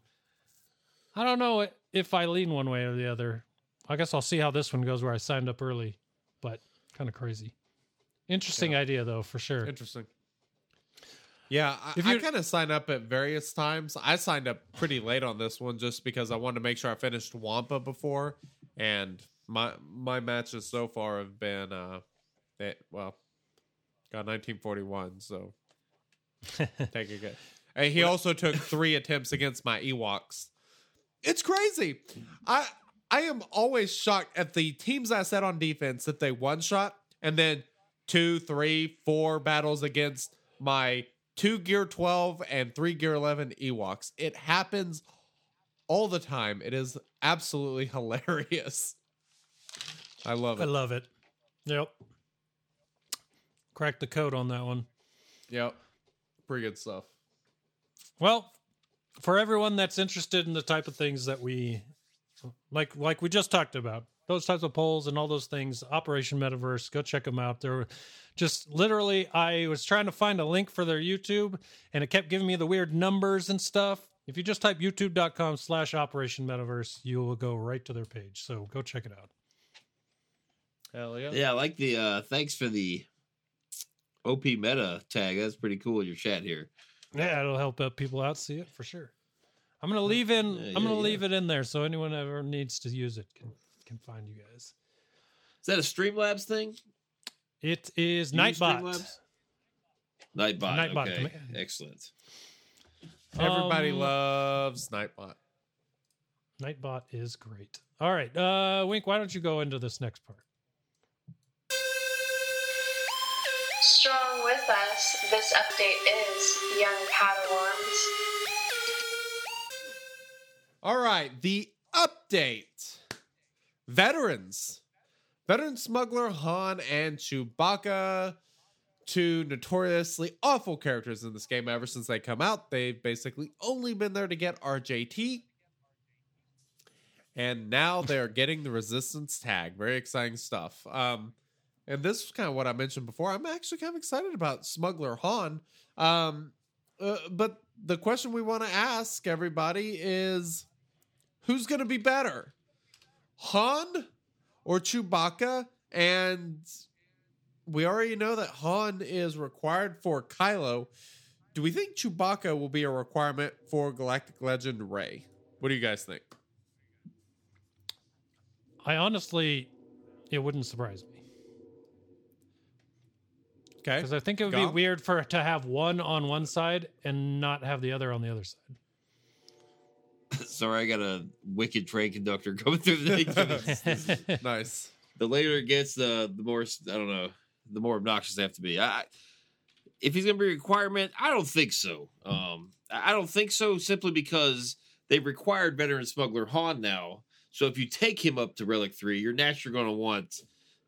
I don't know if I lean one way or the other. I guess I'll see how this one goes where I signed up early, but kind of crazy. Interesting idea though, for sure. Interesting. Yeah, I, If I kind of signed up at various times. I signed up pretty late on this one just because I wanted to make sure I finished Wampa before, and my my matches so far have been uh, they, well, got 1941. So <laughs> take a good. And he also took three attempts against my Ewoks. It's crazy. I I am always shocked at the teams I set on defense that they one shot and then two, three, four battles against my two gear 12 and three gear 11 Ewoks. It happens all the time. It is absolutely <laughs> hilarious. I love it. I love it. Yep. Crack the code on that one. yep. Pretty good stuff. Well, for everyone that's interested in the type of things that we like like we just talked about, those types of polls and all those things, Operation Metaverse, go check them out. They're just literally I was trying to find a link for their YouTube and it kept giving me the weird numbers and stuff If you just type youtube.com slash operation metaverse, you will go right to their page. So go check it out. Hell yeah. Yeah, I like the uh thanks for the OP meta tag. That's pretty cool in your chat here. Yeah, it'll help out people out see it for sure. I'm gonna leave in Yeah, I'm gonna yeah. leave it in there so anyone ever needs to use it can can find you guys. Is that a Streamlabs thing? It is Do you use Nightbot. Streamlabs? Nightbot. Nightbot, okay. come- Excellent. Everybody Um, loves Nightbot. Nightbot is great. All right, uh, Wink, why don't you go into this next part? With us, this update is Young Padawans. All right, the update. Veterans. Veteran smuggler Han and Chewbacca, two notoriously awful characters in this game ever since they come out. They've basically only been there to get RJT. And now they're getting the resistance tag. Very exciting stuff. Um, and this is kind of what I mentioned before. I'm actually kind of excited about Smuggler Han. Um, uh, but the question we want to ask everybody is who's going to be better? Han or Chewbacca? And we already know that Han is required for Kylo. Do we think Chewbacca will be a requirement for Galactic Legend Rey? What do you guys think? I honestly, it wouldn't surprise me Okay. because I think it would Go. be weird for to have one on one side and not have the other on the other side. <laughs> Sorry, I got a wicked train conductor <laughs> coming through the <laughs> nice. the later it gets, the the more I don't know, the more obnoxious they have to be. I, if he's going to be a requirement, I don't think so. Um, I I don't think so simply because they've required veteran smuggler Han now. So if you take him up to Relic Three, you're naturally going to want,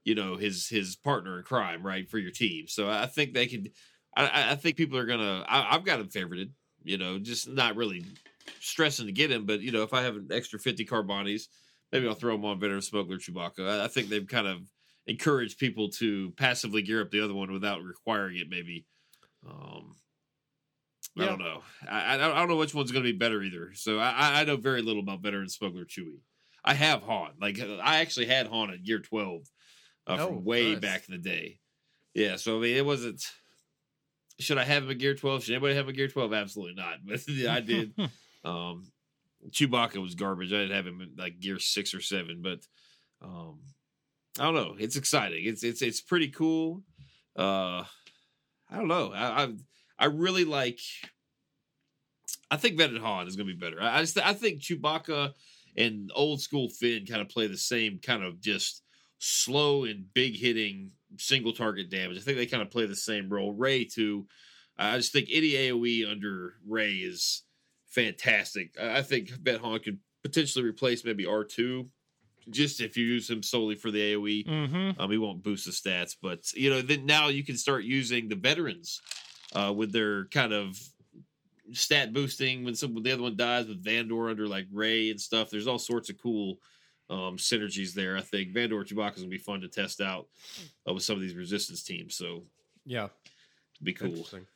you know, his his partner in crime, right, for your team. So I think they could. I- I, think people are gonna. I, I've got him favorited. You know, just not really stressing to get him, but you know, if I have an extra fifty Carbantis, maybe I'll throw him on veteran smuggler Chewbacca. I, I think they've kind of encouraged people to passively gear up the other one without requiring it. Maybe. Um, I don't know. I, I don't- I don't know which one's going to be better either. So I, I- I know very little about veteran smuggler Chewie. I have Han. Like I actually had Han at year twelve uh, Oh, from way nice. back in the day. Yeah. So I mean, it wasn't. Should I have him at gear twelve? Should anybody have a gear twelve? Absolutely not. <laughs> But I did. <laughs> Um, Chewbacca was garbage. I didn't have him in like gear six or seven, but um, I don't know. It's exciting. It's it's it's pretty cool. Uh, I don't know. I I, I really like. I think Veteran Han is going to be better. I, I just I think Chewbacca and old school Finn kind of play the same kind of just slow and big hitting single target damage. I think they kind of play the same role. Rey too. I just think any AOE under Rey is fantastic. I think Vet Han could potentially replace maybe R two, just if you use him solely for the AOE. mm-hmm. Um, he won't boost the stats, but you know, then now you can start using the veterans uh, with their kind of stat boosting when some when the other one dies with Vandor under like Ray and stuff. There's all sorts of cool um, synergies there. I think Vandor Chewbacca is gonna be fun to test out uh, with some of these resistance teams. So Yeah. it'd be cool. Interesting.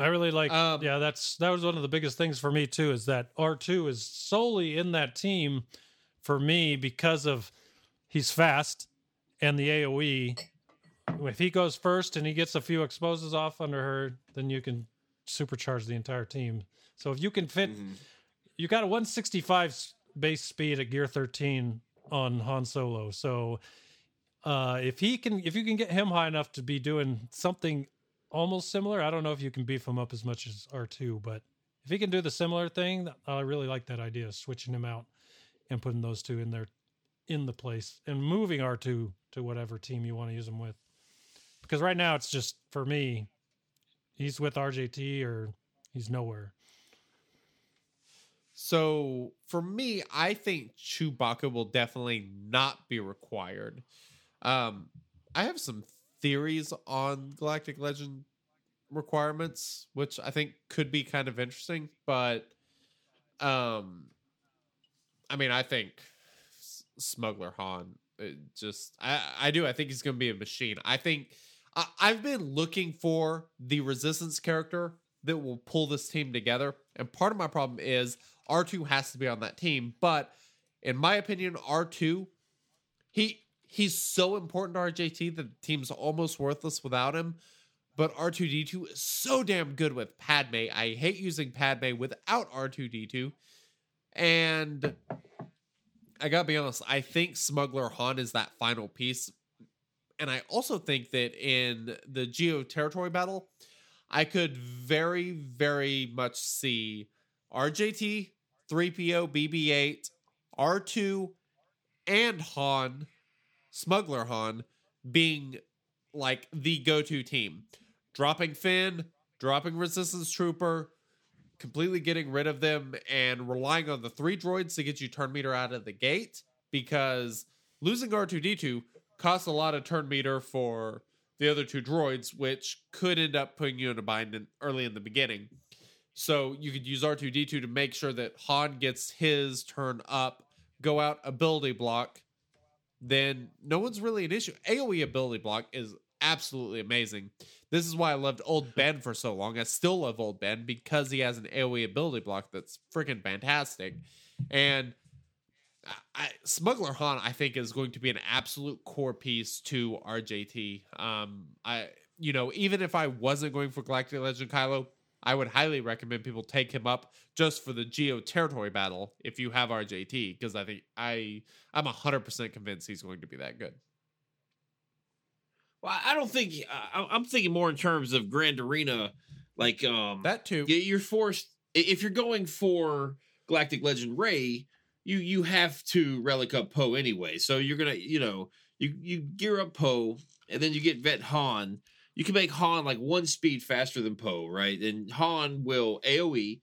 I really like. Um, yeah, that's that was one of the biggest things for me too. Is that R two is solely in that team for me because of he's fast and the AOE. If he goes first and he gets a few exposes off under her, then you can supercharge the entire team. So if you can fit, Mhm. you got a 165 s- base speed at gear 13 on Han Solo. So uh, if he can, if you can get him high enough to be doing something almost similar, I don't know if you can beef him up as much as R2, but if he can do the similar thing, I really like that idea, of switching him out and putting those two in there in the place and moving R2 to whatever team you want to use him with. Because right now it's just for me, he's with RJT or he's nowhere. So for me, I think Chewbacca will definitely not be required. Um, I have some theories on Galactic Legend requirements, which I think could be kind of interesting. But, um, I mean, I think Smuggler Han just I I do I think he's going to be a machine. I think I, I've been looking for the Resistance character that will pull this team together. And part of my problem is R2 has to be on that team, but in my opinion, R2 he he's so important to RJT that the team's almost worthless without him. But R2D2 is so damn good with Padme. I hate using Padme without R2D2. And I gotta be honest, I think Smuggler Han is that final piece. And I also think that in the Geo territory battle, I could very, very much see RJT, 3PO, BB 8, R2, and Han, Smuggler Han, being like the go to team. Dropping Finn, dropping Resistance Trooper, completely getting rid of them, and relying on the three droids to get you turn meter out of the gate because losing R2D2 costs a lot of turn meter for the other two droids, which could end up putting you in a bind in, early in the beginning. So you could use R2D2 to make sure that Han gets his turn up, go out ability block, then no one's really an issue. AoE ability block is absolutely amazing. This is why I loved Old Ben for so long. I still love Old Ben because he has an AoE ability block that's freaking fantastic. And I, Smuggler Han, I think, is going to be an absolute core piece to RJT. Um, I, you know, even if I wasn't going for Galactic Legend Kylo, I would highly recommend people take him up just for the Geo territory battle if you have RJT, because I think I I'm hundred percent convinced he's going to be that good. Well, I don't think I, I'm thinking more in terms of Grand Arena, like um That too. You're forced if you're going for Galactic Legend Rey, you you have to relic up Poe anyway. So you're gonna you know you you gear up Poe and then you get Vet Han. You can make Han like one speed faster than Poe, right? And Han will AOE.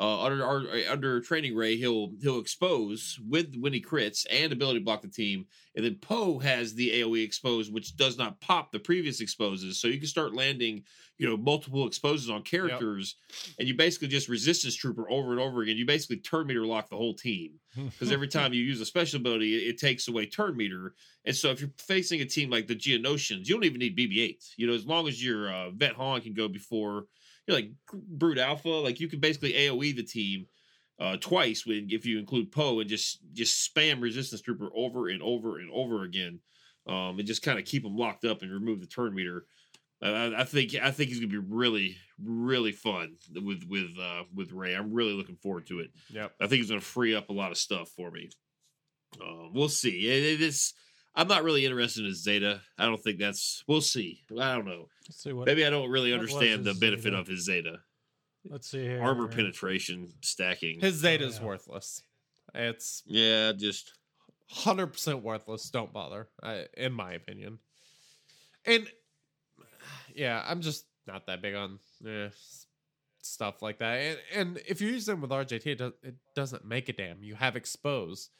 Uh, under our, under training Rey, he'll he'll expose with when he crits and ability block the team, and then Poe has the AOE expose, which does not pop the previous exposes. So you can start landing, you know, multiple exposes on characters, and you basically just resistance trooper over and over again. You basically turn meter lock the whole team <laughs> because every time you use a special ability, it, it takes away turn meter. And so if you're facing a team like the Geonosians, you don't even need BB-8. You know, as long as your uh, Vet Han can go before, you know, like Brood Alpha, like you can basically AOE the team uh, twice when if you include Poe and just just spam Resistance Trooper over and over and over again, um, and just kind of keep them locked up and remove the turn meter. Uh, I think I think he's gonna be really really fun with with uh, with Rey. I'm really looking forward to it. Yep. I think he's going to free up a lot of stuff for me. Um, we'll see. It, it is. I'm not really interested in Zeta. I don't think that's. We'll see. I don't know. Let's see what. Maybe I don't really understand the benefit Zeta? of his Zeta Let's see here. armor penetration stacking. His Zeta's yeah. worthless. It's yeah, just hundred percent worthless. Don't bother, I, in my opinion. And yeah, I'm just not that big on eh, stuff like that. And, and if you use them with RJT, it, does, it doesn't make a damn. You have expose.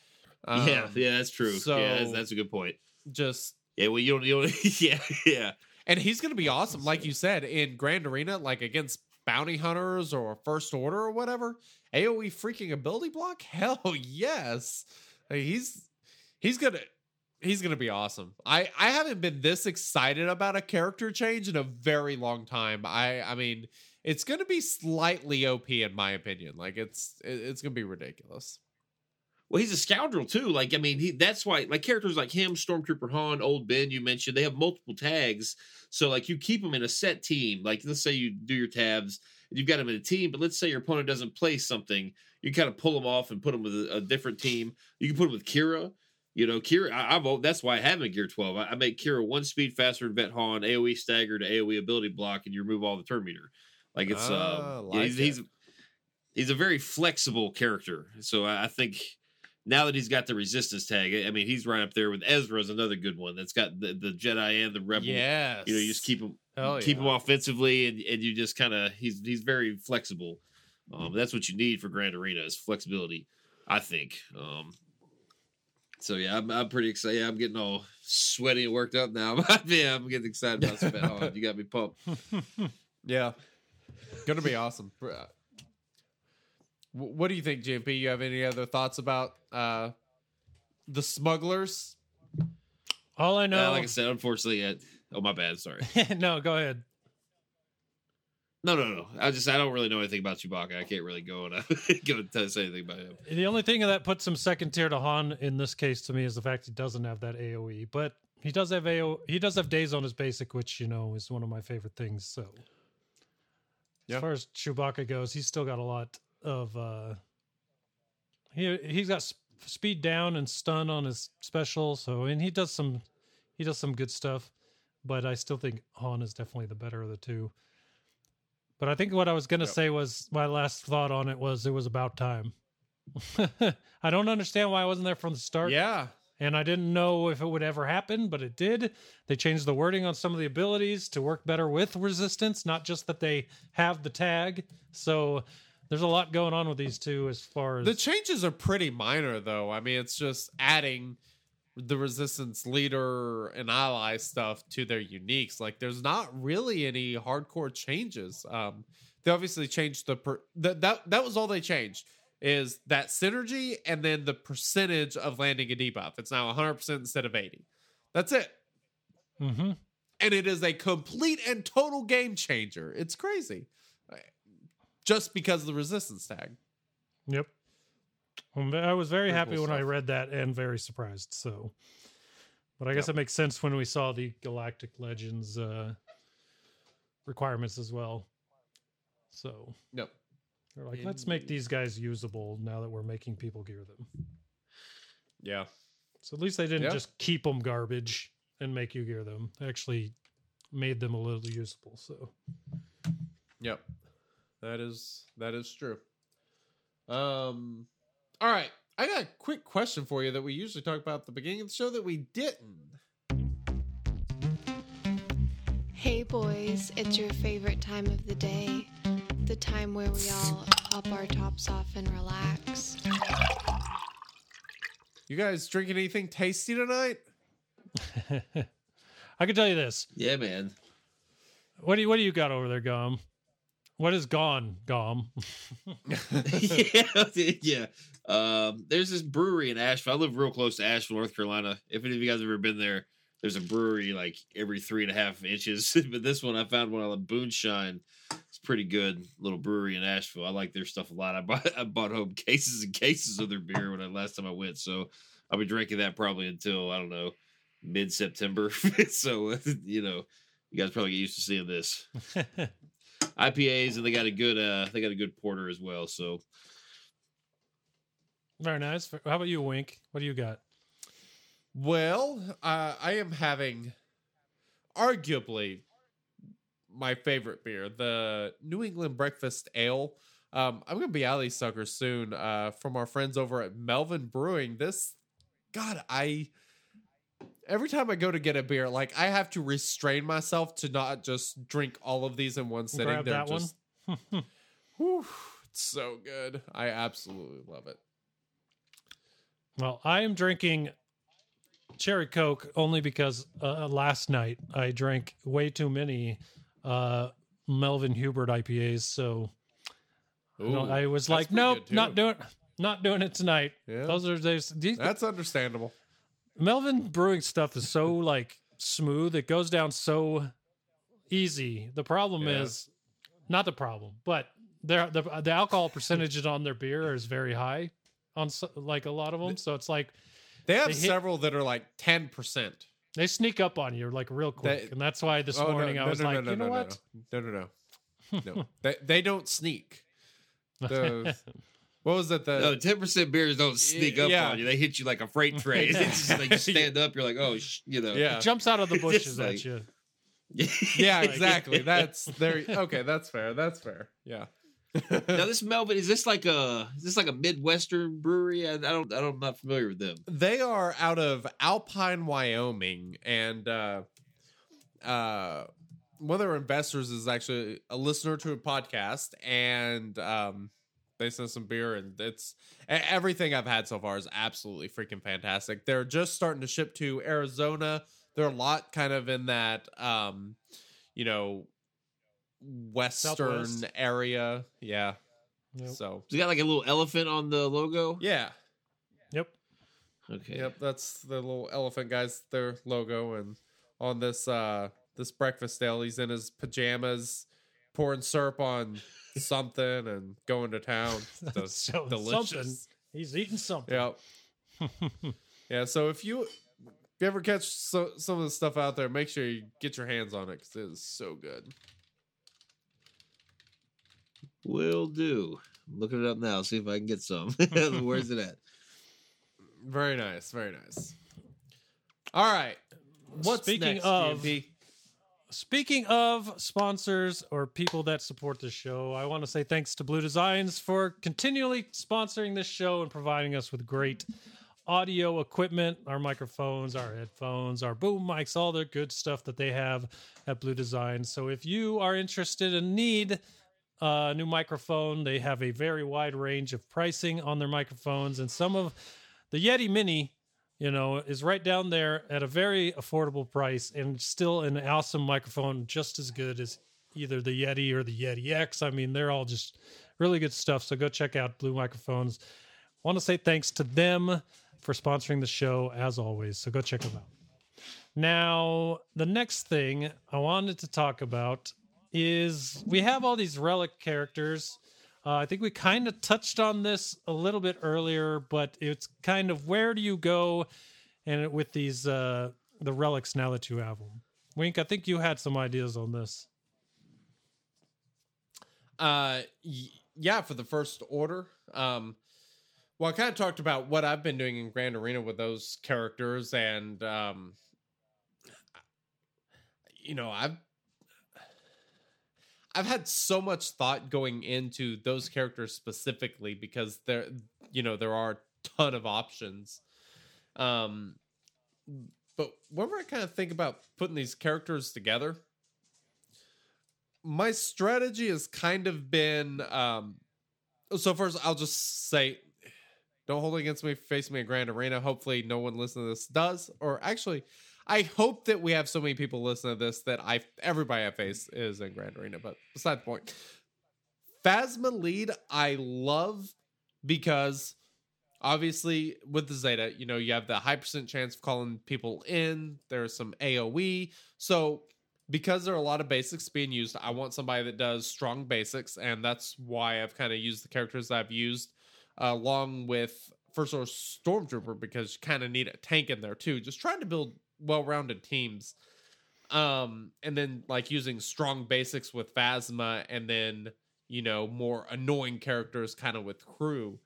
Yeah, Um, yeah, that's true. yeah, that's, so- that's a good point. Just Yeah, well, you don't, you don't. <laughs> Yeah, yeah. and he's gonna be awesome, like you said, in Grand Arena, like against bounty hunters or First Order or whatever. AOE freaking ability block? <laughs> Hell yes. He's he's gonna he's gonna be awesome. I I haven't been this excited about a character change in a very long time. I I mean, it's gonna be slightly OP in my opinion. Like it's it's gonna be ridiculous. Well, he's a scoundrel too. Like, I mean, he that's why like characters like him, Stormtrooper Han, Old Ben, you mentioned, they have multiple tags. So like you keep them in a set team. Like let's say you do your tabs and you've got them in a team, but let's say your opponent doesn't play something, you kind of pull them off and put them with a, a different team. You can put them with Qi'ra. You know, Qi'ra. I, I've that's why I have him in Gear Twelve. I, I make Qi'ra one speed faster than Vet Han, AOE stagger to AOE ability block, and you remove all the turn meter. Like it's uh, like he's, he's he's a very flexible character. So I, I think now that he's got the resistance tag, I mean, he's right up there with Ezra's another good one that's got the, the Jedi and the Rebel. Yes. You know, you just keep him Hell keep yeah. him offensively, and, and you just kind of he's he's very flexible. Um, that's what you need for Grand Arena is flexibility, I think. Um, so yeah, I'm, I'm pretty excited. Yeah, I'm getting all sweaty and worked up now. <laughs> yeah, I'm getting excited about Spent You got me pumped. <laughs> Yeah. Gonna be awesome. Uh, wh- What do you think, JP? You have any other thoughts about uh the smugglers? All I Uh, know. like I said, unfortunately, uh, oh my bad, sorry. <laughs> no, go ahead. No, no, no. I just I don't really know anything about Chewbacca. I can't really go and uh, <laughs> go and tell say anything about him. The only thing that puts him second tier to Han in this case to me is the fact he doesn't have that AOE, but he does have AO. He does have daze on his basic, which you know is one of my favorite things. So, Yeah. as far as Chewbacca goes, he's still got a lot of. uh He he's got s- speed down and stun on his special. So, and he does some, he does some good stuff. But I still think Han is definitely the better of the two. But I think what I was going to Yep. say was my last thought on it was it was about time. <laughs> I don't understand why I wasn't there from the start. Yeah. And I didn't know if it would ever happen, but it did. They changed the wording on some of the abilities to work better with resistance, not just that they have the tag. So there's a lot going on with these two as far as The changes are pretty minor, though. I mean, it's just adding the resistance leader and ally stuff to their uniques. Like, there's not really any hardcore changes. Um, they obviously changed the per- that that that was all they changed is that synergy and then the percentage of landing a debuff. It's now 100 percent instead of 80. That's it, Mm-hmm. and it is a complete and total game changer. It's crazy, just because of the resistance tag. Yep. I was very Pretty happy cool when I read that and very surprised. So, but I guess Yep. it makes sense when we saw the Galactic Legends uh, requirements as well. So Yep. they're like, let's make these guys usable now that we're making people gear them. Yeah. So at least they didn't Yeah. just keep them garbage and make you gear them. They actually made them a little usable. So Yep. That is that is true. Um all right. I got a quick question for you that we usually talk about at the beginning of the show that we didn't. Hey boys, it's your favorite time of the day. The time where we all pop our tops off and relax. You guys drinking anything tasty tonight? <laughs> I can tell you this. Yeah, man. What do you what do you got over there, Gom? What is gone, Gom? <laughs> yeah, <laughs> yeah. Um, there's this brewery in Asheville. I live real close to Asheville, North Carolina. If any of you guys have ever been there, there's a brewery like every three and a half inches. <laughs> but this one, I found one on the Boonshine. It's pretty good little brewery in Asheville. I like their stuff a lot. I bought I bought home cases and cases of their beer when I last time I went. So I'll be drinking that probably until I don't know mid September. so you know, you guys probably get used to seeing this. IPAs and they got a good uh they got a good porter as well. So Very nice. How about you, Wink? What do you got? Well, uh, I am having arguably my favorite beer, the New England Breakfast Ale. Um, I'm gonna be out of these suckers soon. Uh, from our friends over at Melvin Brewing. This, God, I every time I go to get a beer, like I have to restrain myself to not just drink all of these in one sitting. Grab They're that one. <laughs> whew, it's so good. I absolutely love it. Well, I am drinking cherry coke only because uh, last night I drank way too many uh, Melvin Hubert IPAs. So you know, Ooh, I was like, nope, not doing, not doing it tonight. Yeah. Those are these That's understandable. Melvin brewing stuff is so like smooth. It goes down so easy. The problem Yeah. is not the problem, but their the the alcohol percentages on their beer is very high on s- like a lot of them. So it's like They have They hit- several that are like ten percent. they sneak up on you like real quick, They- and that's why this oh, morning I was like, you know what? No, no, no, no. <laughs> they, they don't sneak. <laughs> The, what was it? The No, ten percent beers don't sneak up yeah. on you. They hit you like a freight <laughs> train. It's just like <laughs> you stand up, you're like, oh, sh-, you know. yeah, jumps out of the <laughs> bushes like- at you. yeah, exactly. That's there. Okay, that's fair. That's fair. Yeah. now this Melvin is this like a is this like a midwestern brewery? I, I don't I don't I'm not familiar with them. they are out of Alpine, Wyoming, and uh, uh, one of their investors is actually a listener to a podcast, and um, they sent some beer, and it's everything I've had so far is absolutely freaking fantastic. They're just starting to ship to Arizona. They're a lot kind of in that, um, you know, western Southwest. area. Yeah. Yep. So It's got like a little elephant on the logo. yeah. Yep. Okay. Yep, that's the little elephant guy's their logo, and on this uh this breakfast ale, he's in his pajamas pouring syrup on something and going to town. <laughs> That's So- delicious. something. He's eating something. Yep. <laughs> yeah. So if you, if you ever catch so, some of the stuff out there, make sure you get your hands on it because it is so good. Will do. I'm looking it up now. See if I can get some. <laughs> Where's it at? Very nice. Very nice. All right. What's Speaking next, of- GMP? Speaking of sponsors or people that support the show, I want to say thanks to Blue Designs for continually sponsoring this show and providing us with great audio equipment, our microphones, our headphones, our boom mics, all the good stuff that they have at Blue Designs. So if you are interested and need a new microphone, they have a very wide range of pricing on their microphones and some of the Yeti Mini you know, is right down there at a very affordable price and still an awesome microphone, just as good as either the Yeti or the Yeti X. I mean, they're all just really good stuff. So go check out Blue Microphones. I want to say thanks to them for sponsoring the show as always. So go check them out. Now, the next thing I wanted to talk about is we have all these relic characters. Uh, I think we kind of touched on this a little bit earlier, but it's kind of where do you go and with these uh, the relics now that you have them. Wink, I think you had some ideas on this. Uh, y- yeah, for the first order. Um, well, I kind of talked about what I've been doing in Grand Arena with those characters, and um, you know, I've I've had so much thought going into those characters specifically because there, you know, there are a ton of options. Um, but whenever I kind of think about putting these characters together, my strategy has kind of been um so first I'll just say don't hold against me facing me in Grand Arena. Hopefully no one listening to this does. Or actually, I hope that we have so many people listen to this that I everybody I face is in Grand Arena, but beside the point. Phasma lead I love because obviously with the Zeta, you know, you have the high percent chance of calling people in. There's some AoE. So because there are a lot of basics being used, I want somebody that does strong basics, and that's why I've kind of used the characters I've used uh, along with First Order Stormtrooper because you kind of need a tank in there too. Just trying to build well-rounded teams, um, and then like using strong basics with Phasma, and then you know more annoying characters kind of with KRU.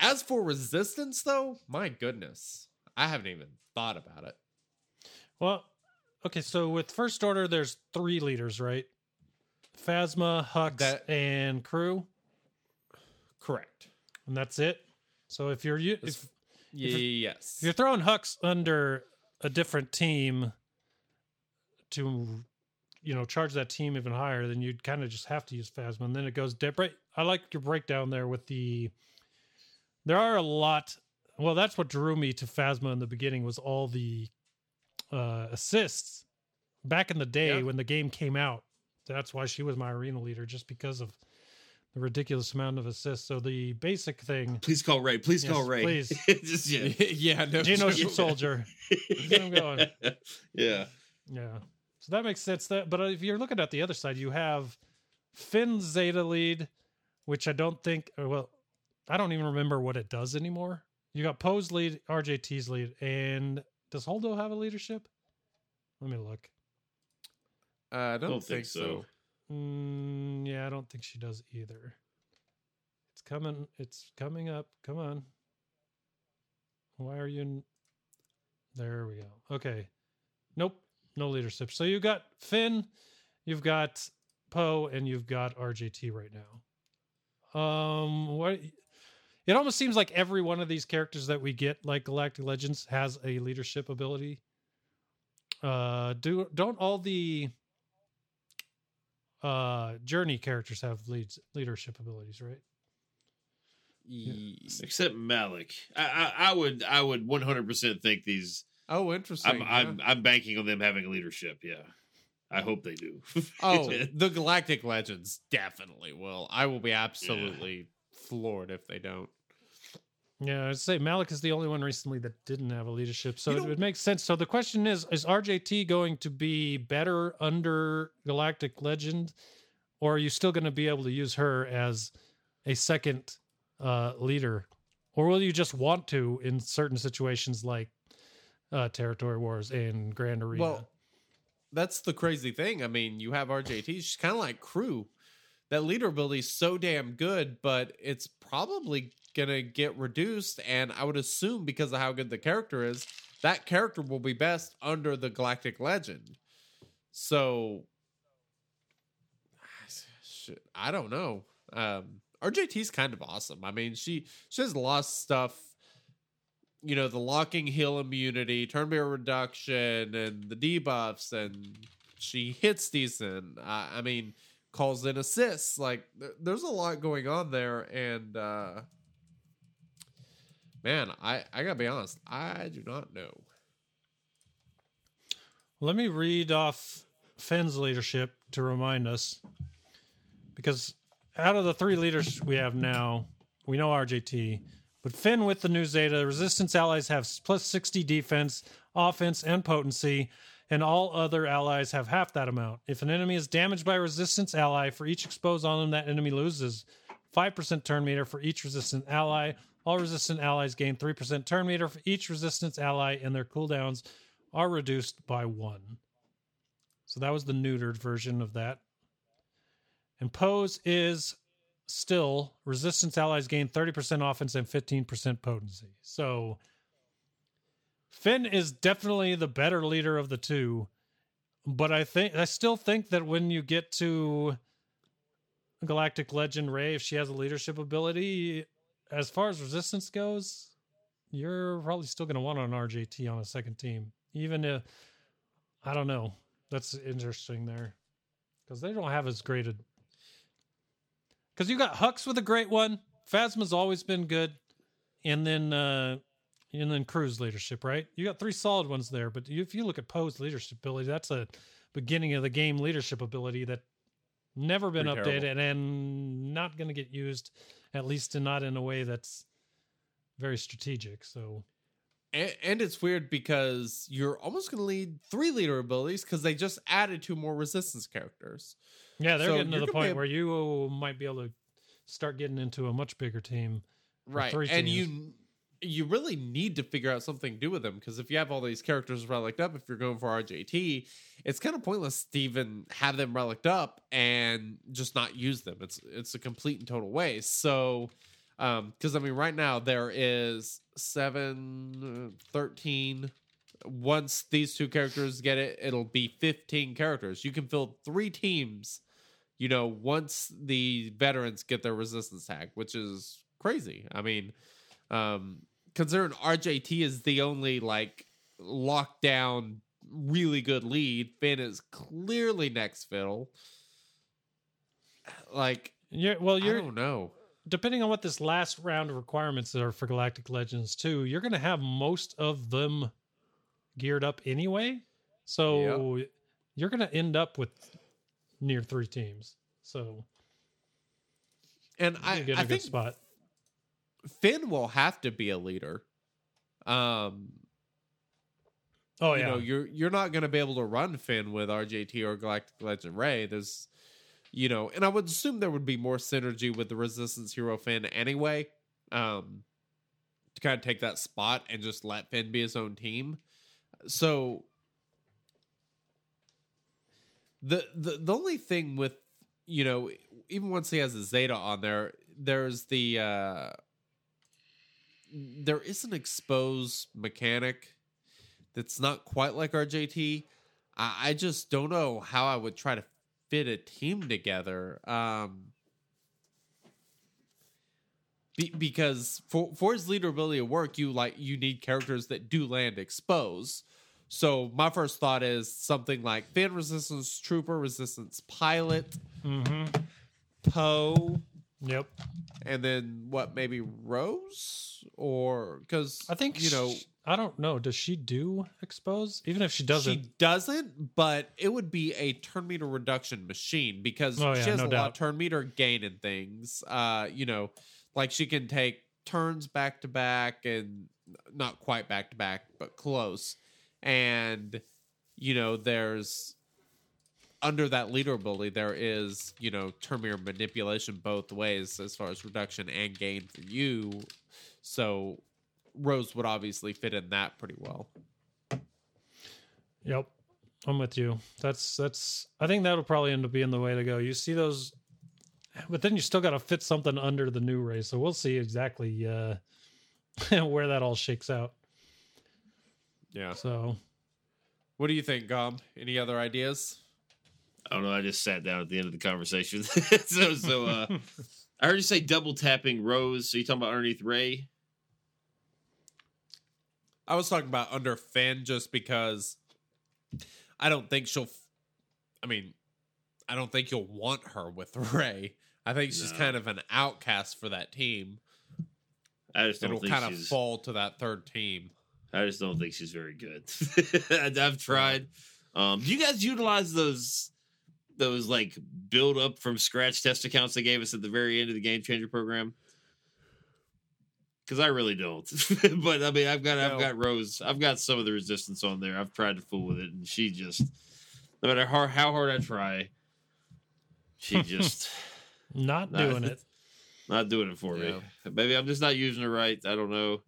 As for resistance, though, my goodness, I haven't even thought about it. Well, okay, so with First Order, there's three leaders, right? Phasma, Hux, That- and KRU, Correct. and that's it. So if you're if, yes. if you're throwing Hux under a different team to you know charge that team even higher, then you'd kind of just have to use Phasma, and then it goes. De- break- I like your breakdown there with the. There are a lot. Well, that's what drew me to Phasma in the beginning was all the uh, assists back in the day Yeah. when the game came out. That's why she was my arena leader, just because of the ridiculous amount of assists. So the basic thing, Please call Rey. Please call Rey. please. <laughs> Just, yeah. <laughs> yeah, no. Geno joke. Soldier. <laughs> Get him going. yeah. Yeah. So that makes sense. That, but if you're looking at the other side, you have Finn Zeta lead, which I don't think. Or well, I don't even remember what it does anymore. You got Poe's lead, RJT's lead, and does Holdo have a leadership? Let me look. Uh, I don't, Don't think, think so. so. Mm, yeah, I don't think she does either. It's coming. It's coming up. Come on. Why are you? There we go. Okay. Nope. No leadership. So you've got Finn, you've got Poe, and you've got RJT right now. Um, what? It almost seems like every one of these characters that we get, like Galactic Legends, has a leadership ability. Uh, do don't all the uh journey characters have leads leadership abilities right Ye- Except Malak. I, I, I would I would 100% think these. Oh, interesting. I'm, yeah. I'm I'm banking on them having leadership. Yeah. I hope they do. <laughs> Oh, the Galactic Legends definitely will. I will be absolutely floored if they don't. Yeah, I'd say Malak is the only one recently that didn't have a leadership, so You it know- would make sense. So the question is: Is RJT going to be better under Galactic Legend, or are you still going to be able to use her as a second uh, leader, or will you just want to in certain situations like uh, Territory Wars and Grand Arena? Well, that's the crazy thing. I mean, you have RJT. She's kind of like KRU. That leader ability is so damn good, but it's probably gonna get reduced. And I would assume because of how good the character is, that character will be best under the Galactic Legend. So, shit, I don't know. Um, RJT's kind of awesome. I mean, she she has lost stuff you know the locking heal immunity, turn meter reduction, and the debuffs, and she hits decent. Uh, I mean, calls in assists. Like th- there's a lot going on there, and uh, man, I I gotta be honest, I do not know. Let me read off Finn's leadership to remind us. Because out of the three leaders we have now, we know RJT. But Finn with the new Zeta, resistance allies have plus 60 defense, offense, and potency, and all other allies have half that amount. If an enemy is damaged by a resistance ally, for each exposed on them, that enemy loses 5% turn meter for each resistant ally. All resistant allies gain 3% turn meter for each resistance ally, and their cooldowns are reduced by one. So that was the neutered version of that. And Poe's is still resistance allies gain 30% offense and 15% potency. So Finn is definitely the better leader of the two. But I think I still think that when you get to Galactic Legend Rey, if she has a leadership ability, as far as resistance goes, you're probably still going to want an RJT on a second team, even if I don't know. That's interesting there because they don't have as great a. Because you got Hux with a great one. Phasma's always been good, and then uh and then KRU's leadership, right? You got three solid ones there, but if you look at Poe's leadership ability, that's a beginning of the game leadership ability that never been Pretty updated terrible. and not going to get used, at least not in a way that's very strategic. So And, and it's weird because you're almost going to lead three leader abilities because they just added two more resistance characters. yeah, they're So getting to the point where you might be able to start getting into a much bigger team. right three and teams. you you really need to figure out something to do with them because if you have all these characters relicked up if you're going for rjt it's kind of pointless to even have them relicked up and just not use them. It's it's a complete and total waste. So um because i mean right now there is 7 uh, 13 once these two characters get it it'll be 15 characters. You can fill three teams you know, once the veterans get their resistance tag, which is crazy. I mean, um, considering RJT is the only like lockdown, really good lead, Finn is clearly next fiddle. Like, Yeah, well, you're don't know. depending on what this last round of requirements are for Galactic Legends too, you're going to have most of them geared up anyway. So you're going to end up with near three teams. So And I, I, get a I good think spot. Finn will have to be a leader. Um, Oh you yeah, know, you're you're not going to be able to run Finn with RJT or Galactic Legend Rey. There's, you know, and I would assume there would be more synergy with the Resistance Hero Finn anyway, um, to kind of take that spot and just let Finn be his own team. So the the the only thing with you know, even once he has a Zeta on there, there's the uh there is an expose mechanic that's not quite like RJT. I, I just don't know how I would try to fit a team together. Um, be, because for for his leader ability to work, you like you need characters that do land expose. So my first thought is something like Finn Resistance Trooper, Resistance Pilot, hmm Poe, Yep. and then what? Maybe Rose, or because I think you know I don't know. Does she do expose? Even if she doesn't, She doesn't, but it would be a turn meter reduction machine because Oh, yeah, she has no a lot of turn meter gain and things. Uh, you know, like she can take turns back to back and not quite back to back, but close. And you know, there's under that leader ability, there is you know turn meter manipulation both ways as far as reduction and gain for you. So Rose would obviously fit in that pretty well. Yep. I'm with you. That's that's I think that'll probably end up being the way to go. You see those but then you still got to fit something under the new race. So we'll see exactly uh <laughs> where that all shakes out. Yeah. So What do you think, Gom? Any other ideas? I don't know. I just sat down at the end of the conversation. <laughs> so, so uh, <laughs> I heard you say double tapping Rose. So you talking about underneath Rey? I was talking about under Finn just because I don't think she'll. I mean, I don't think you'll want her with <laughs> Rey. I think she's No. kind of an outcast for that team. I just don't think she's. It'll kind of fall to that third team. I just don't think she's very good. I've tried. Um, do you guys utilize those those like build up from scratch test accounts they gave us at the very end of the game changer program? Because I really don't. <laughs> but I mean, I've got No. I've got Rose. I've got some of the resistance on there. I've tried to fool with it, and she just no matter how how hard I try, she <laughs> just not Nah. doing it. <laughs> not doing it for me. Maybe I'm just not using her right. I don't know.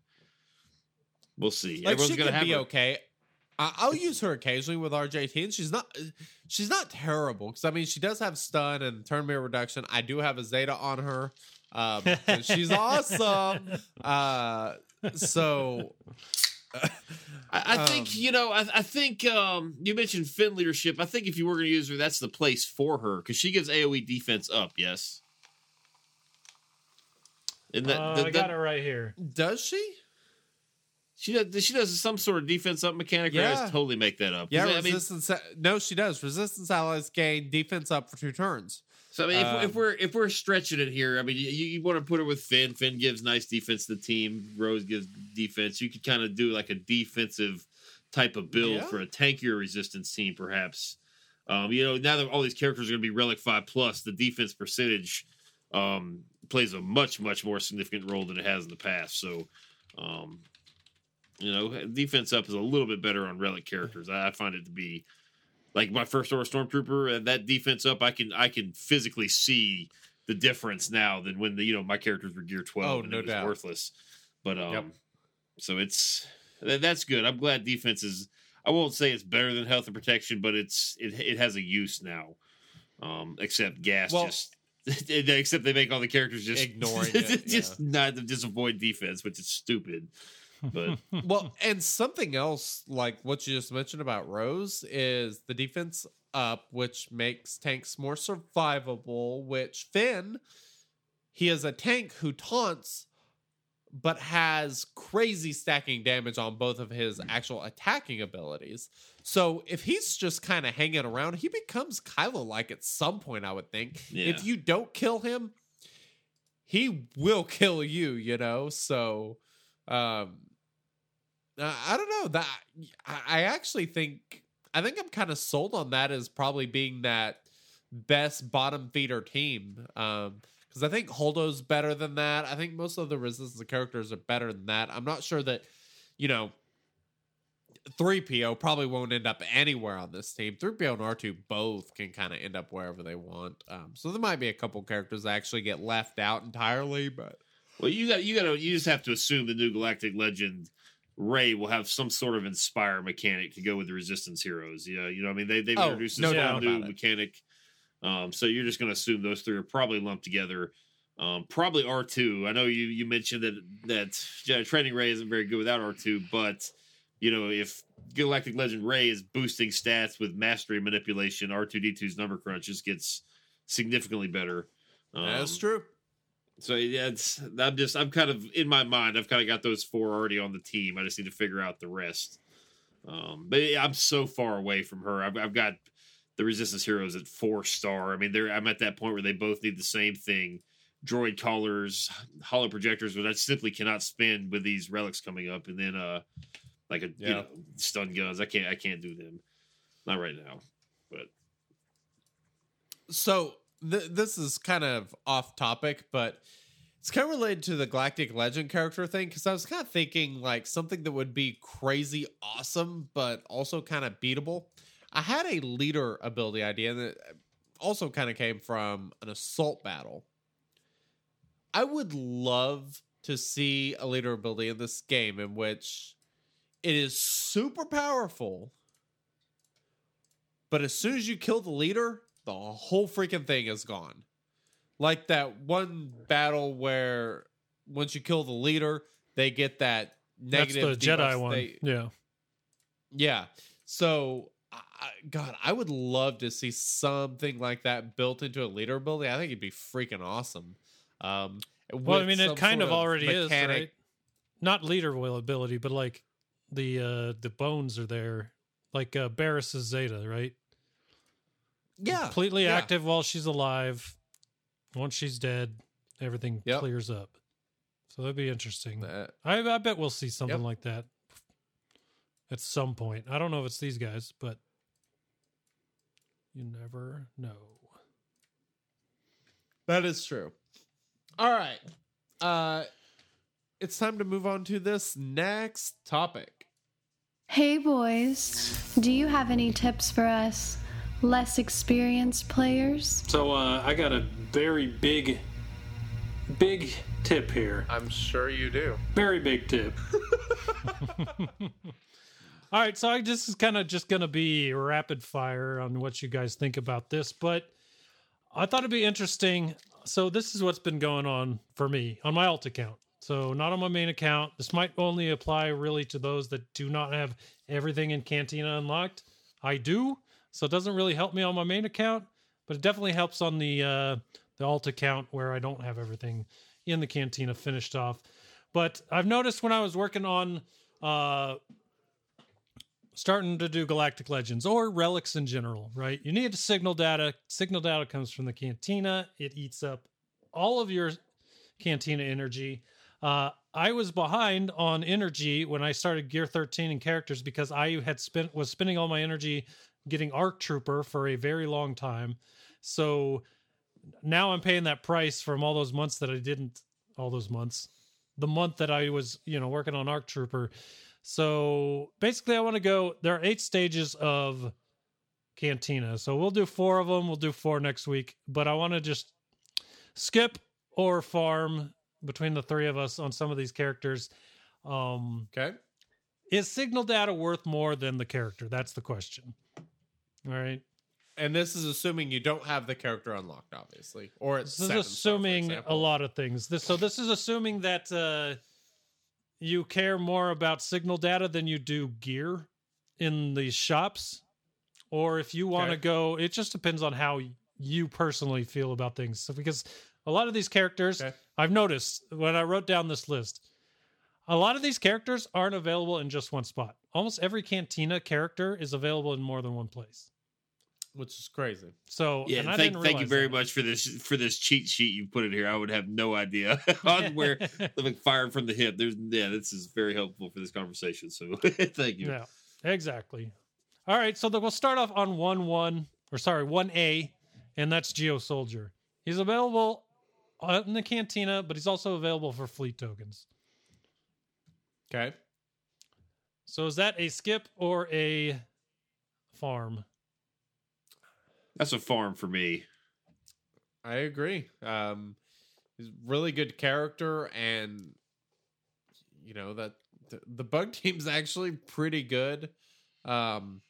We'll see. Like Everyone's she gonna have be her- okay. I- I'll use her occasionally with RJT, she's not she's not terrible because I mean she does have stun and turn meter reduction. I do have a Zeta on her. Um, and she's <laughs> awesome. Uh, so I, I Um, think you know. I, I think um, you mentioned Finn leadership. I think if you were going to use her, that's the place for her because she gives AOE defense up. Yes. And that, Uh, that- I got that- it right here. does she? She does. She does some sort of defense up mechanic. Or I totally make that up. Yeah, I mean, resistance. no, she does. Resistance allies gain defense up for two turns. so I mean, if, um, if we're if we're stretching it here, I mean, you, you want to put her with Finn. Finn gives nice defense to the team. Rose gives defense. You could kind of do like a defensive type of build Yeah. for a tankier resistance team, perhaps. Um, you know, now that all these characters are going to be Relic Five Plus, the defense percentage um, plays a much, much more significant role than it has in the past. So, um, you know, defense up is a little bit better on Relic characters. I, I find it to be like my first order stormtrooper, and that defense up, I can I can physically see the difference now than when the you know my characters were gear twelve Oh, and no it was doubt. worthless. But um, Yep. so it's that's good. I'm glad defense is. I won't say it's better than health and protection, but it's it it has a use now. Um, except gas Well- just. <laughs> except they make all the characters just Ignoring <laughs> it, just not just avoid defense, which is stupid. But <laughs> well, and something else like what you just mentioned about Rose is the defense up, which makes tanks more survivable. Which Finn, he is a tank who taunts, but has crazy stacking damage on both of his actual attacking abilities. So if he's just kind of hanging around, he becomes Kylo like at some point. I would think Yeah. if you don't kill him, he will kill you. You know, so um uh, i don't know that i actually think i think i'm kind of sold on that as probably being that best bottom feeder team um because i think holdo's better than that i think most of the resistance characters are better than that i'm not sure that you know 3PO probably won't end up anywhere on this team. 3PO and R2 both can kind of end up wherever they want. Um, so there might be a couple characters that actually get left out entirely, but Well, you got you got to you just have to assume the new Galactic Legend Rey will have some sort of inspire mechanic to go with the Resistance heroes. Yeah, you know, I mean, they they've Oh, introduced no this doubt whole new about it. mechanic. Um, so you're just going to assume those three are probably lumped together. Um, probably R two. I know you you mentioned that that yeah, Training Rey isn't very good without R two, but you know if Galactic Legend Rey is boosting stats with mastery manipulation, R two D 2s number crunch just gets significantly better. that's Um, true. So yeah, it's I'm just I'm kind of in my mind I've kind of got those four already on the team. I just need to figure out the rest. Um, but yeah, I'm so far away from her. I've, I've got the Resistance heroes at four star. I mean, they're I'm at that point where they both need the same thing: droid collars, hollow projectors, which I simply cannot spend with these relics coming up, and then uh like a you know stun guns. I can't I can't do them. Not right now. But so th- this is kind of off topic, but It's kind of related to the Galactic Legend character thing because I was kind of thinking like something that would be crazy awesome, but also kind of beatable. I had a leader ability idea that also kind of came from an assault battle. I would love to see a leader ability in this game in which it is super powerful, but as soon as you kill the leader, the whole freaking thing is gone. Like that one battle where once you kill the leader, they get that That's negative. the Jedi one. They- yeah. yeah. So, I, God, I would love to see something like that built into a leader ability. I think it'd be freaking awesome. Um, Well, I mean, it kind sort of already is, mechanic- right? Not leader ability, but like the uh the bones are there, like uh Barris's Zeta, right? Yeah, completely yeah. active while she's alive. Once she's dead, everything Yep. clears up. So that'd be interesting. Uh, I, I bet we'll see something Yep. like that at some point. I don't know if it's these guys, but you never know. That is true. All right. Uh it's time to move on to this next topic. Hey boys, do you have any tips for us less experienced players? So uh, I got a very big, big tip here. I'm sure you do. Very big tip. <laughs> <laughs> All right, so I this is kind of just going to be rapid fire on what you guys think about this, but I thought it'd be interesting. So this is what's been going on for me on my alt account. So not on my main account. This might only apply really to those that do not have everything in Cantina unlocked. I do, so it doesn't really help me on my main account, but it definitely helps on the uh, the alt account where I don't have everything in the Cantina finished off. But I've noticed when I was working on uh, starting to do Galactic Legends or relics in general, right? You need signal data. Signal data comes from the cantina. It eats up all of your cantina energy. Uh, I was behind on energy when I started Gear 13 and characters because I had spent was spending all my energy getting Arc Trooper for a very long time. So now I'm paying that price from all those months that I didn't all those months. The month that I was, you know, working on Arc Trooper. So basically, I want to go. There are eight stages of Cantina. So we'll do four of them. We'll do four next week. But I want to just skip or farm between the three of us on some of these characters. Um, Okay. is signal data worth more than the character? That's the question. All right. And this is assuming you don't have the character unlocked, obviously. Or it's This is assuming a lot of things. This, so this is assuming that uh, you care more about signal data than you do gear in these shops, or if you want to Okay. go. It just depends on how you personally feel about things. So because a lot of these characters, Okay. I've noticed when I wrote down this list, a lot of these characters aren't available in just one spot. Almost every Cantina character is available in more than one place. Which is crazy. So Yeah, and I thank, thank you very that. much for this for this cheat sheet you put in here. I would have no idea <laughs> <laughs> on where like fired from the hip. There's yeah, this is very helpful for this conversation. So <laughs> thank you. Yeah, exactly. All right, so then we'll start off on one one or sorry one A, and that's Geo Soldier. He's available uh, in the Cantina, but he's also available for fleet tokens. Okay. So is that a skip or a farm? That's a farm for me. I agree. Um, he's really good character, and you know that the, the bug <laughs> team's actually pretty good. Um,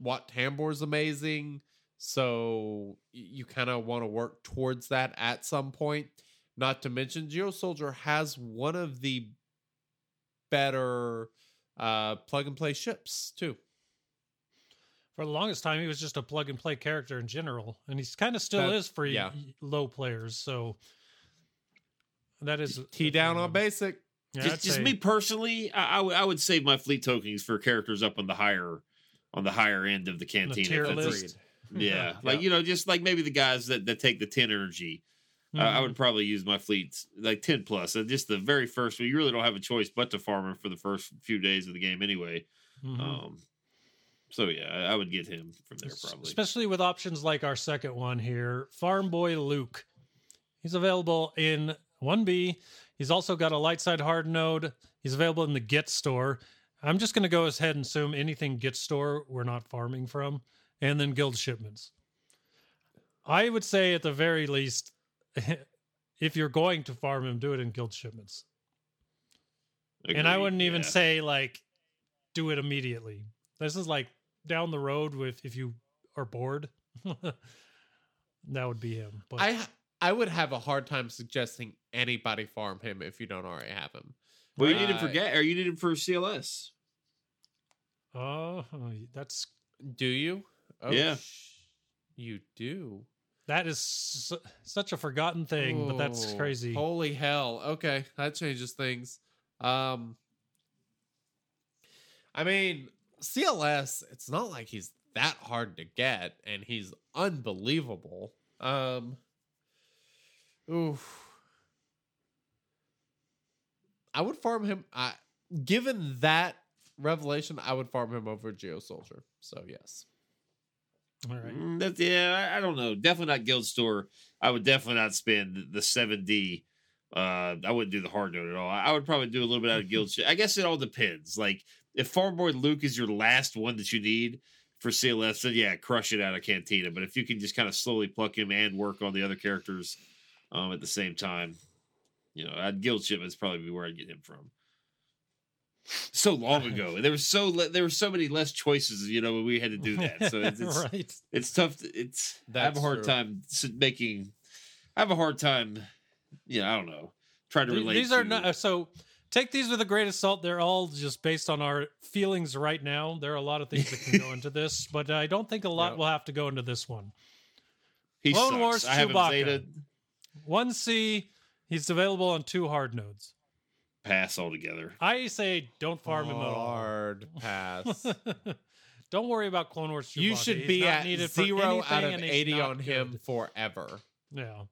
Wat Tambor's amazing, so you kind of want to work towards that at some point. Not to mention, Geo Soldier has one of the better uh, plug and play ships too. For the longest time, he was just a plug and play character in general, and he's kind of still That- is for yeah. low players. So that is T down on basic. Yeah, just just say- me personally, I, I, w- I would save my fleet tokens for characters up on the higher on the higher end of the on canteen. tier list. <laughs> Yeah, like you know, just like maybe the guys that, that take the ten energy. I- I Mhm. would probably use my fleets like ten plus. Uh, just the very first one. You really don't have a choice but to farm him for the first few days of the game anyway. Mhm. Um, so yeah, I, would get him from there probably. Especially with options like our second one here, Farm Boy Luke. He's available in 1B. He's also got a light side hard node. He's available in the Get store. I'm just going to go ahead and assume anything Get store we're not farming from, and then guild shipments. I would say at the very least, <laughs> if you're going to farm him, do it in guild shipments. and I wouldn't even yeah. say like do it immediately. This is like down the road with if you are bored. <laughs> that would be him. But I I would have a hard time suggesting anybody farm him if you don't already have him. Well, you need him Uh, for get, or you need him for CLS. oh, that's Do you? Oh, Yeah. sh- you do. that is su- such a forgotten thing, but that's crazy. Holy hell. Okay, that changes things. Um I mean, CLS, it's not like he's that hard to get and he's unbelievable. Um Oof. I would farm him I given that revelation, I would farm him over Geo Soldier. So yes. All right. Mm, That's yeah. I, I don't know. Definitely not guild store. I would definitely not spend the seven D. Uh, I wouldn't do the hard node at all. I I would probably do a little bit out of guild. I guess it all depends. Like if Farm Boy Luke is your last one that you need for CLS, then yeah, crush it out of Cantina. But if you can just kind of slowly pluck him and work on the other characters um, at the same time, you know, I'd guild shipments probably be where I'd get him from. So long ago, and there was so le- there were so many less choices. You know, when we had to do that. So it's, <laughs> it's right. it's tough. To, it's I have a hard true. time making. I have a hard time. You know, I don't know. Try to relate. These are to- not uh, so. Take these with a grain of salt. They're all just based on our feelings right now. There are a lot of things that can go into this, <laughs> but I don't think a lot Yep. will have to go into this one. He Clone sucks. Wars I have Chewbacca. One C, he's available on two hard nodes. pass altogether. I say don't farm him at all. Hard pass. <laughs> don't worry about Clone Wars. Chewbacca. you should be not at needed for zero out anything, of 80 not on him forever. Yeah.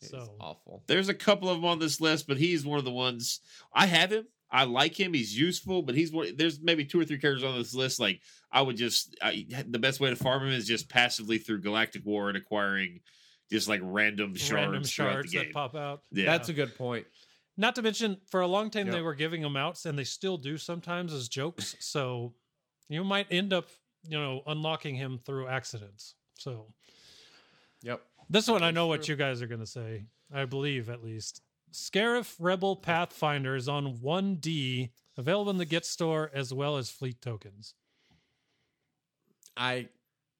He's So awful. There's a couple of them on this list, but he's one of the ones I have him. I like him. He's useful, but he's one. There's maybe two or three characters on this list. Like I would just I, the best way to farm him is just passively through Galactic War and acquiring just like random shards, random throughout shards the game. that pop out. Yeah. That's a good point. Not to mention, for a long time they were giving them out, and they still do sometimes as jokes. So you might end up, you know, unlocking him through accidents. So Yep. This one, I That's know what you guys are going to say. I believe at least. Scarif Rebel Pathfinder is on 1D, available in the Get store as well as fleet tokens. I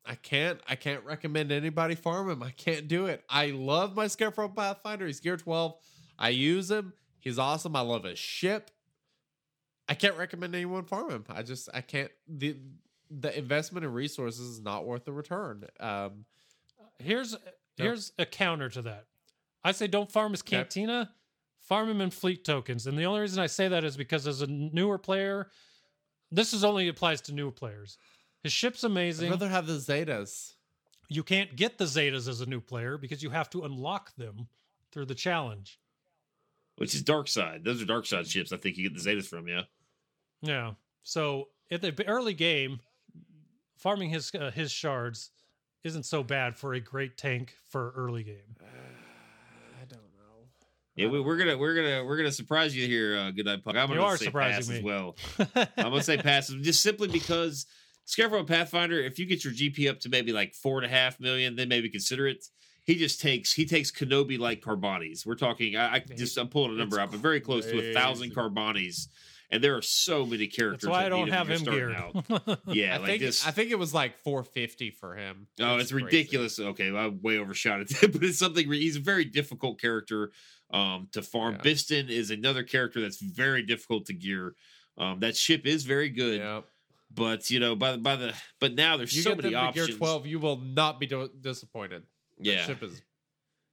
I can't I can't recommend anybody farm him. I can't do it. I love my Scarif Rebel Pathfinder. He's gear 12. I use him. He's awesome. I love his ship. I can't recommend anyone farm him. I just I can't the the investment in resources is not worth the return. Um Here's here's a counter to that. I say don't farm his Okay. cantina, farm him in fleet tokens. And the only reason I say that is because as a newer player, this is only applies to newer players. His ship's amazing. I'd amazing. rather have the Zetas. You can't get the Zetas as a new player because you have to unlock them through the challenge. which is Dark Side. Those are Dark Side ships. I think you get the Zetas from. Yeah. Yeah. So at the early game, farming his uh, his shards isn't so bad for a great tank for early game. <sighs> I don't know. Yeah, we, we're gonna we're gonna we're gonna surprise you here. Uh, good night, Puck. I'm You gonna are say surprising pass me. as well. <laughs> I'm gonna say pass just simply because Scarif Pathfinder. If you get your GP up to maybe like four and a half million, then maybe consider it. He just takes he takes Kenobi like Carbantis. We're talking. I, I just I'm pulling a number It's out, but very close to a thousand crazy. Carbantis. And there are so many characters. That's why I that need don't have when him you're geared. out. <laughs> Yeah, I like think this. I think it was like 450 for him. Oh, it's crazy. ridiculous. Okay, I way overshot it, <laughs> but it's something. re- He's a very difficult character um, to farm. Yeah. Bistan is another character that's very difficult to gear. Um, that ship is very good, Yeah. but you know, by the by the but now there's You so get many them options. gear 12, you will not be do- disappointed. The yeah, ship is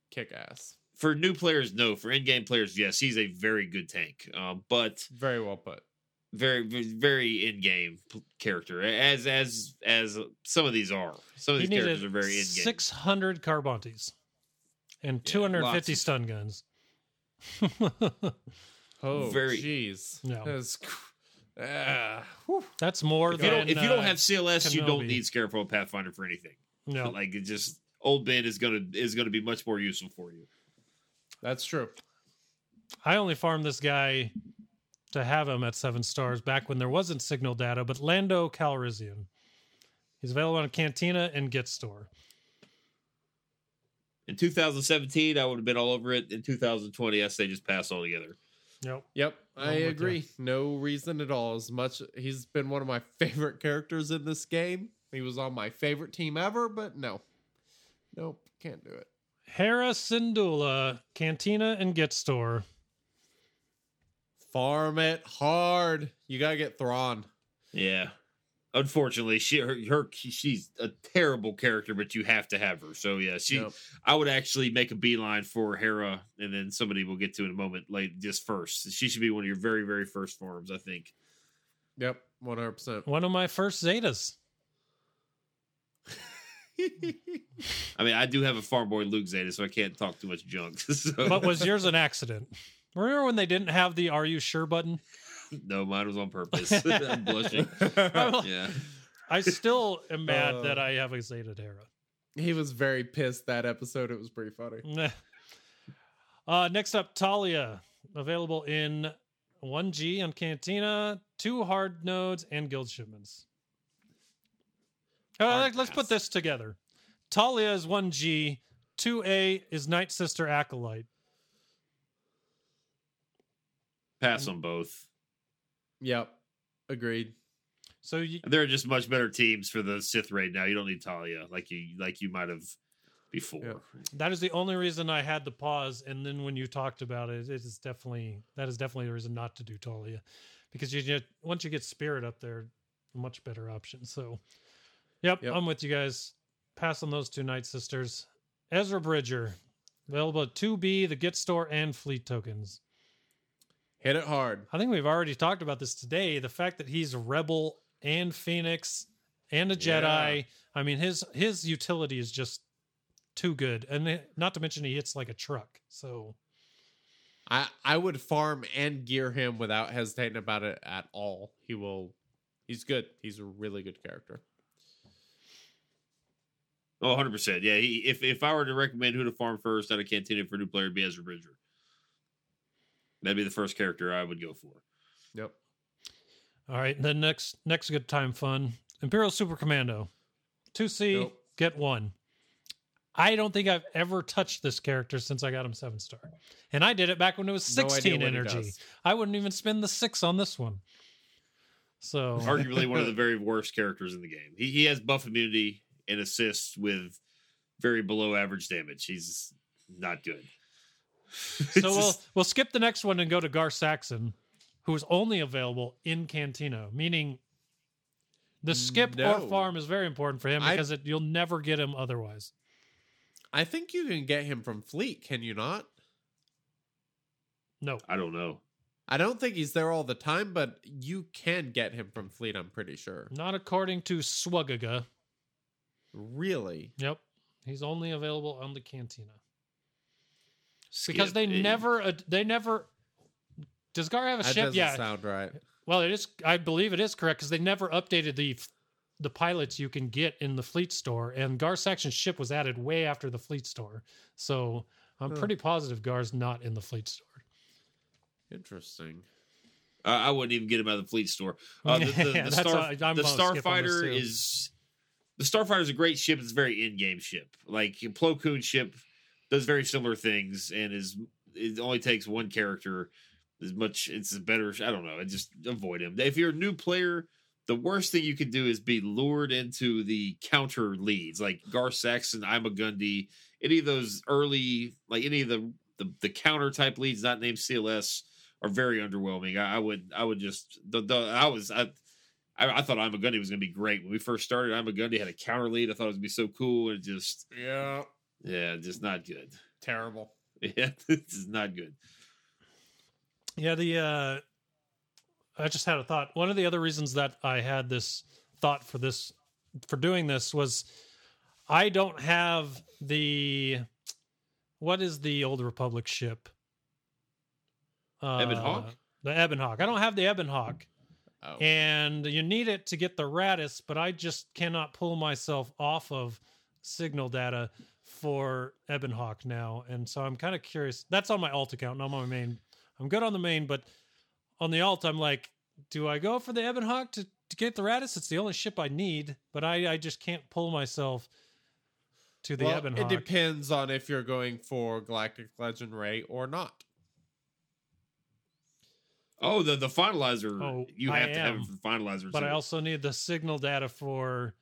kick ass. For new players, no. For in-game players, yes, he's a very good tank. Um, but Very well put. very very in-game character, as as as some of these are. Some of he these characters are very in-game. 600 Carbantis and Yeah, 250 lots stun guns. <laughs> Oh, Very- jeez. No. That's cr- ah. That's more if you than don't if you don't uh, have CLS, you don't Kenobi. need Scarif Pathfinder for anything. no. Like it just old Ben is gonna is gonna be much more useful for you. That's true. I only farmed this guy to have him at seven stars back when there wasn't signal data, but Lando Calrissian. He's available on Cantina and Get Store. In 2017, I would have been all over it. In 2020, I say just pass altogether. Yep. Yep, I I'm with agree. No reason at all. As much he's been one of my <laughs> favorite characters in this game. He was on my favorite team ever, but no, nope, can't do it. Hera Syndulla, Cantina and Get Store. Farm it hard. You gotta get Thrawn. Yeah. Unfortunately, she her, her she's a terrible character, but you have to have her. So yeah, she Yep. I would actually make a beeline for Hera, and then somebody we'll get to in a moment. Like just first, she should be one of your very very first farms. I think. Yep, one hundred percent. One of my first Zetas. I mean, I do have a farm boy Luke Zeta, so I can't talk too much junk. <laughs> so. But was yours an accident? Remember when they didn't have the Are You Sure button? <laughs> no, mine was on purpose. <laughs> I'm blushing. Yeah, I still am mad Uh. that I have a Zeta Hera. he was very pissed that episode. It was pretty funny. Uh, next up, Talia, available in 1G on Cantina, two hard nodes, and guild shipments. Uh, let's put this together. Talia is 1G, 2A is Night Sister Acolyte. pass on both. Yep, agreed. So you, There are just much better teams for the Sith raid now. You don't need Talia like you like you might have before. Yeah. that is the only reason I had to pause. And then when you talked about it, it is definitely that is definitely the reason not to do Talia, because you get once you get Spirit up there, much better option. So, yep, Yep. I'm with you guys. Pass on those two Night Sisters. Ezra Bridger, available at 2B, the Get Store, and Fleet tokens. Hit it hard. I think we've already talked about this today. The fact that he's rebel and Phoenix and a Jedi. Yeah. I mean, his his utility is just too good, and not to mention he hits like a truck. So I I would farm and gear him without hesitating about it at all. He will. He's good. He's a really good character. Oh, 100%. Yeah, he, if if I were to recommend who to farm first out of Cantina for a new player, it'd be Ezra Bridger. That'd be the first character I would go for. Yep. All right, then next next good time fun Imperial Super Commando, two C Nope. get one. I don't think I've ever touched this character since I got him seven star, and I did it back when it was sixteen what he energy. I wouldn't even spend the six on this one. So Arguably one of the very worst characters in the game. He, he has buff immunity and assists with very below average damage. He's not good. <laughs> so we'll we'll skip the next one and go to Gar Saxon, who is only available in Cantina, meaning the skip or farm is very important for him I- because it, you'll never get him otherwise. I think you can get him from Fleet. Can you not? No, I don't know. I don't think he's there all the time, but you can get him from Fleet. I'm pretty sure. not according to Swagaga. Really? Yep, he's only available on the Cantina because they never uh, they never. Does Gar have a That ship? Yeah. sound right. Well, it is. I believe it is correct because they never updated the the pilots you can get in the fleet store, and Gar Saxon's ship was added way after the fleet store. So I'm Huh. pretty positive Gar's not in the fleet store. Interesting. I I wouldn't even get him out of the fleet store. Uh, the, the, <laughs> the, Yeah, Star, why the gonna skip on this Starfighter is the Starfighter is a great ship. It's a very in-game ship. Like Plo Koon ship does very similar things and is it only takes one character as much. It's a better. I don't know. I just avoid him. If you're a new player, the worst thing you can do is be lured into the counter leads like Gar Saxon, Ima-Gun Di, any of those early like any of the the, the counter type leads not named CLS are very underwhelming. I, I would I would just the, the I was I I, I thought Ima-Gun Di was gonna be great when we first started. Ima-Gun Di had a counter lead. I thought it was gonna be so cool. And it just Yeah. yeah, just not good. Terrible. <laughs> Yeah, this is not good. Yeah, the uh I just had a thought. One of the other reasons that I had this thought for this for doing this was I don't have the what is the old Republic ship? Uh, Ebon Hawk? The Ebon Hawk. I don't have the Ebon Hawk. Oh. And you need it to get the Raddus, but I just cannot pull myself off of signal data for Ebon Hawk now. And so I'm kind of curious. That's on my alt account, not on my main I'm good on the main, but on the alt, I'm like, do I go for the Ebon Hawk to, to get the Raddus? It's the only ship I need, but I, I just can't pull myself to the Well, Ebon it depends on if you're going for Galactic Legend Rey or not. Oh, the the finalizer. Oh, you I have to have am. it for the finalizer. but too. I also need the signal data for.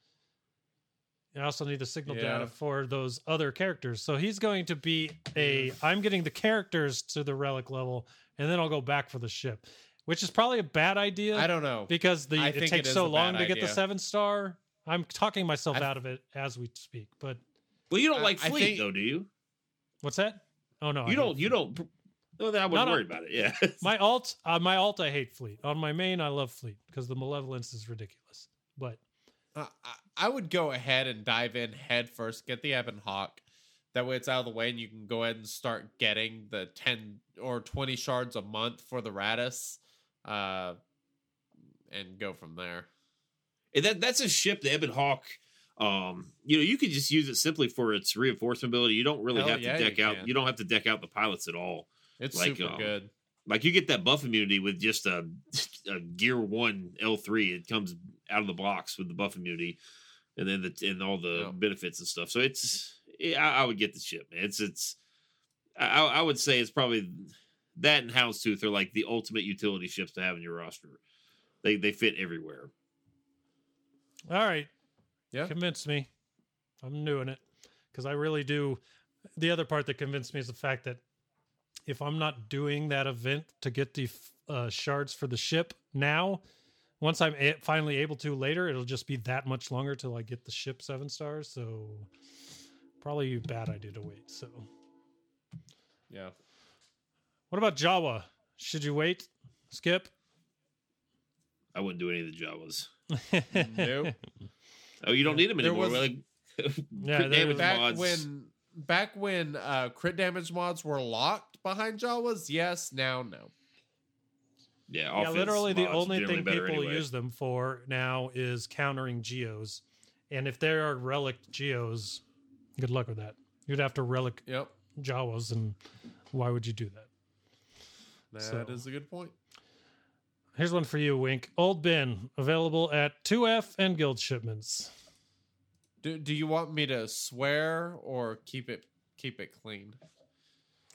I also need the signal Yeah. data for those other characters. So he's going to be a. I'm getting the characters to the relic level, and then I'll go back for the ship, which is probably a bad idea. I don't know. because the I it think takes it is so long bad to get the seven star. I'm talking myself I- out of it as we speak. But well, you don't I- like I fleet think- though, do you? what's that? Oh no, I you hate don't. You don't. No, then I No, wasn't no. worried about it. Yeah. <laughs> My alt, uh, my alt, I hate fleet. On my main, I love fleet because the malevolence is ridiculous. But Uh, I- I would go ahead and dive in head first, get the Ebon Hawk. That way it's out of the way and you can go ahead and start getting the 10 or 20 shards a month for the Raddus uh, and go from there. And that that's a ship, the Ebon Hawk. Um, you know, you can just use it simply for its reinforcement ability. You don't really Hell have yeah, to deck out. can. You don't have to deck out the pilots at all. It's Like, super um, good. Like you get that buff immunity with just a, <laughs> a Gear One L three. It comes out of the box with the buff immunity, and then the and all the Yeah. benefits and stuff. So it's yeah, I, I would get the ship. Man. It's it's I, I would say it's probably that and Houndstooth are like the ultimate utility ships to have in your roster. They they fit everywhere. all right, Yeah. convince me. I'm doing it because I really do. The other part that convinced me is the fact that if I'm not doing that event to get the uh, shards for the ship now, once I'm a- finally able to later, it'll just be that much longer till I get the ship seven stars. So probably a bad idea to wait. So Yeah. what about Jawa? Should you wait? Skip? I wouldn't do any of the Jawas. <laughs> Nope. Oh, you don't need them anymore. was- like, <laughs> Yeah, crit there damage was- back mods. when back when uh crit damage mods were locked behind Jawas, yes, now no. yeah, yeah, literally the only thing people anyway. use them for now is countering geos. And if there are relic geos, good luck with that. You'd have to relic Yep. Jawas, and why would you do that? that is So- a good point. Here's one for you, Wink. Old Ben, available at 2F and Guild shipments. Do do you want me to swear or keep it keep it clean?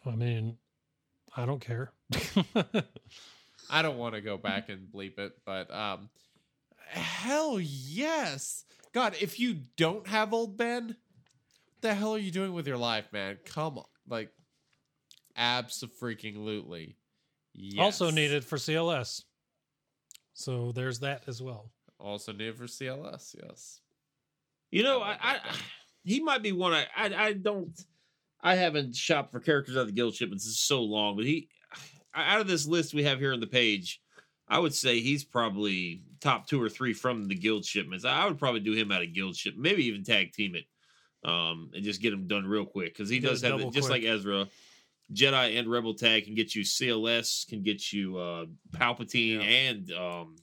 I mean, I don't care. <laughs> I don't want to go back and bleep it, but um hell yes. God, if you don't have old Ben, what the hell are you doing with your life, man? Come on. Like abso-freaking-lutely. Yes. Also needed for CLS. So there's that as well. Also needed for CLS, yes. You know, I I, I, he might be one. I, I, I don't. I haven't shopped for characters out of the guild shipments in so long, but he, <sighs> out of this list we have here on the page, I would say he's probably top two or three from the guild shipments. I would probably do him out of guild ship, maybe even tag team it, um, and just get him done real quick because he Get does have just like Ezra. Jedi and Rebel tag can get you CLS, can get you uh, Palpatine Yeah. and um,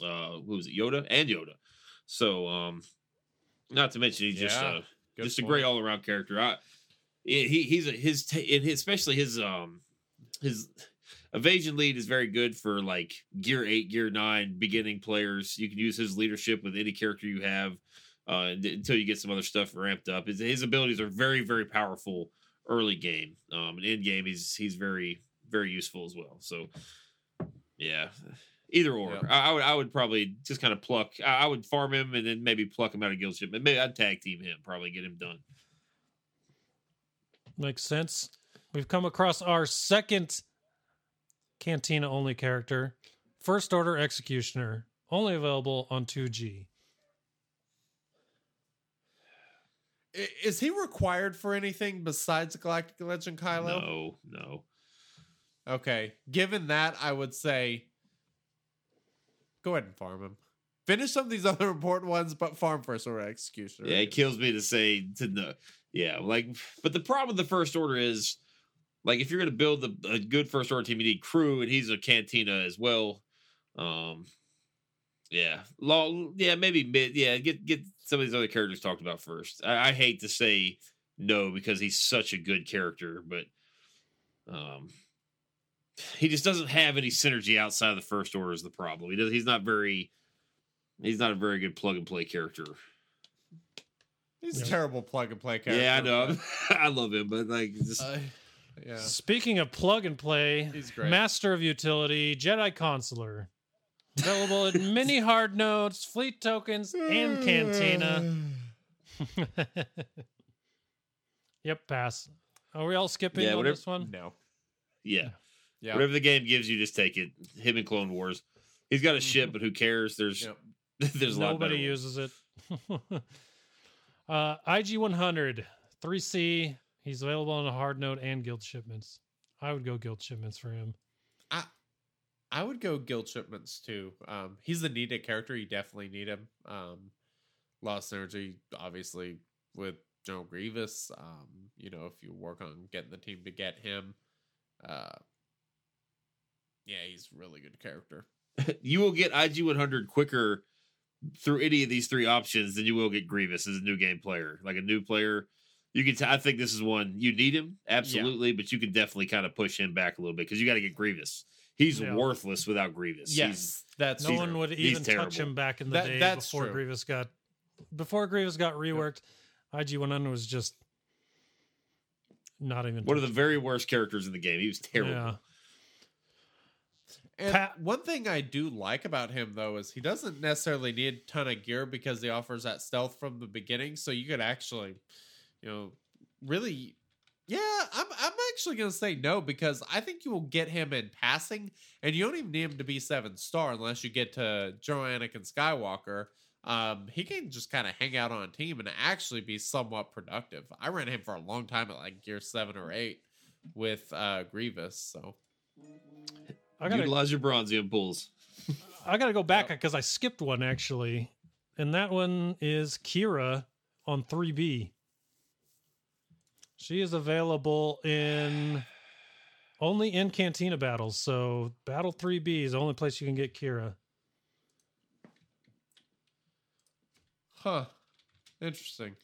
uh, who was it, Yoda and Yoda. So, um, not to mention he's just Yeah, uh, Good just a great all around character. I, he he's a, his especially his um his evasion lead is very good for like gear eight, gear nine beginning players. You can use his leadership with any character you have uh, until you get some other stuff ramped up. His, his abilities are very very powerful early game. Um, and in game he's he's very very useful as well. So yeah. Either or, Yeah. I, I would I would probably just kind of pluck. I, I would farm him and then maybe pluck him out of guild ship. Maybe I'd tag team him, probably get him done. Makes sense. We've come across our second Cantina only character, First Order Executioner, only available on 2G. Is he required for anything besides Galactic Legend Kylo? No, no. Okay. Given that, I would say go ahead and farm him. Finish some of these other <laughs> important ones, but farm first Order executioner. Yeah, it kills me to say to no. Yeah, like, but the problem with the first order is, like, if you're going to build the, a good first order team, you need KRU, and he's a cantina as well. Um, yeah, long, Yeah, maybe mid. Yeah, get get some of these other characters talked about first. I, I hate to say no because he's such a good character, but um, he just doesn't have any synergy outside of the first order is the problem. He does. He's not very. He's not a very good plug and play character. He's Yeah. a terrible plug and play character. Yeah, I know. <laughs> I love him, but like, just, Uh, yeah. Speaking of plug and play, He's great. Master of Utility, Jedi Consular. Available in <laughs> many hard nodes, fleet tokens, and Cantina. <laughs> yep, pass. Are we all skipping Yeah, on whatever- this one? No. yeah. Yeah. Whatever the game gives you, just take it. Him in Clone Wars. He's got a ship, Mm-hmm. but who cares? There's Yep. there's a lot Nobody uses it. Uh, IG 100, 3C. He's available on a hard node and guild shipments. I would go guild shipments for him. I I would go guild shipments too. Um, he's a needed character. You definitely need him. Um, lost synergy, obviously, with General Grievous. Um, you know, if you work on getting the team to get him, uh, yeah, he's a really good character. <laughs> you will get IG 100 quicker through any of these three options then you will get Grievous as a new game player. Like a new player, you can. T- I think this is one you need him absolutely, but you can definitely kind of push him back a little bit because you got to get Grievous. He's Yeah. worthless without Grievous. He's, that's No He's- one would even touch him back in the That- day that's before true. Grievous got before Grievous got reworked. IG 100 was just not even one of the very worst characters in the game. He was terrible. And Pat- one thing I do like about him though is he doesn't necessarily need a ton of gear because he offers that stealth from the beginning. So you could actually, you know, really yeah, I'm I'm actually gonna say no because I think you will get him in passing, and you don't even need him to be seven star unless you get to Joe Anakin Skywalker. Um, he can just kind of hang out on a team and actually be somewhat productive. I ran him for a long time at like gear seven or eight with uh Grievous, so I gotta Utilize your bronzium pools. <laughs> I gotta go back because I skipped one actually, and that one is Qi'ra on 3B. She is available in only in Cantina battles, so Battle 3B is the only place you can get Qi'ra. huh. Interesting.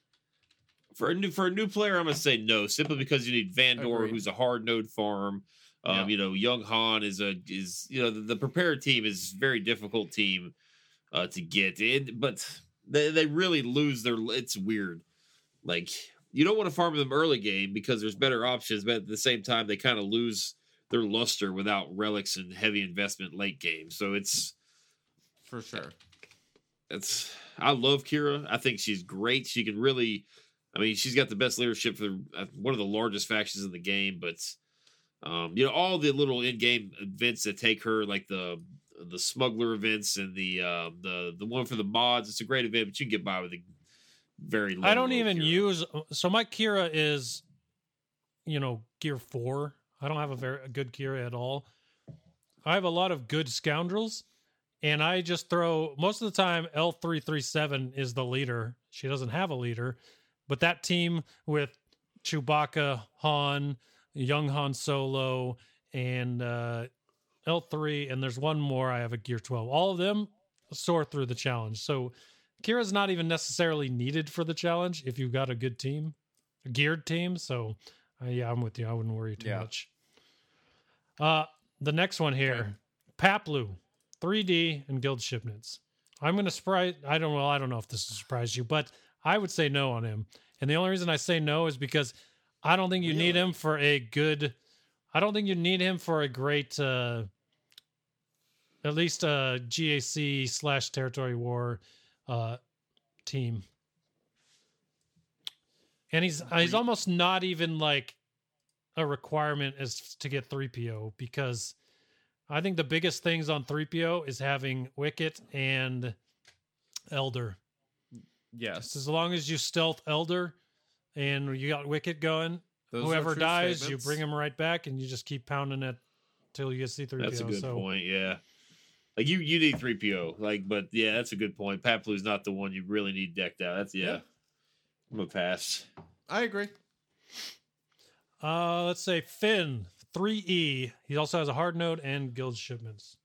For a new for a new player, I'm gonna say no, simply because you need Vandor, Agreed. who's a hard node farm. Um, Yeah. You know, Young Han is a is you know the, the prepared team is very difficult team uh, to get in, but they they really lose their. It's weird. Like you don't want to farm them early game because there's better options, but at the same time they kind of lose their luster without relics and heavy investment late game. So it's For sure. it's I love Qi'ra. I think she's great. She can really, I mean, she's got the best leadership for uh, one of the largest factions in the game. But um, you know, all the little in-game events that take her, like the the smuggler events and the uh, the the one for the mods. It's a great event, but you can get by with a very. Low I don't even Qi'ra. use so my Qi'ra is, you know, gear four. I don't have a very a good Qi'ra at all. I have a lot of good scoundrels, and I just throw most of the time. L three three seven is the leader. She doesn't have a leader, but that team with Chewbacca, Han, young Han Solo, and uh, L three, and there's one more. I have a gear twelve. All of them soar through the challenge. So Qi'ra's not even necessarily needed for the challenge if you've got a good team, a geared team. So, uh, yeah, I'm with you. I wouldn't worry too Yeah. much. Uh, the next one here, Paploo, 3D and guild shipments. I'm going to surprise. I don't. Well, I don't know if this will surprise you, but I would say no on him. And the only reason I say no is because I don't think you need him for a good. I don't think you need him for a great. Uh, at least a GAC slash territory war uh, team. And he's he's almost not even like a requirement as to get 3PO because I think the biggest things on 3PO is having Wicket and Elder. Yes. Just as long as you stealth Elder and you got Wicket going, Those whoever dies, statements. you bring him right back and you just keep pounding it till you get C3PO. That's a good so, point. Yeah. Like you, you need three PO. Like, but yeah, that's a good point. Paploo's not the one you really need decked out. That's yeah. Yeah. I'm gonna pass. I agree. Uh, let's say Finn, 3E. He also has a hard node and guild shipments.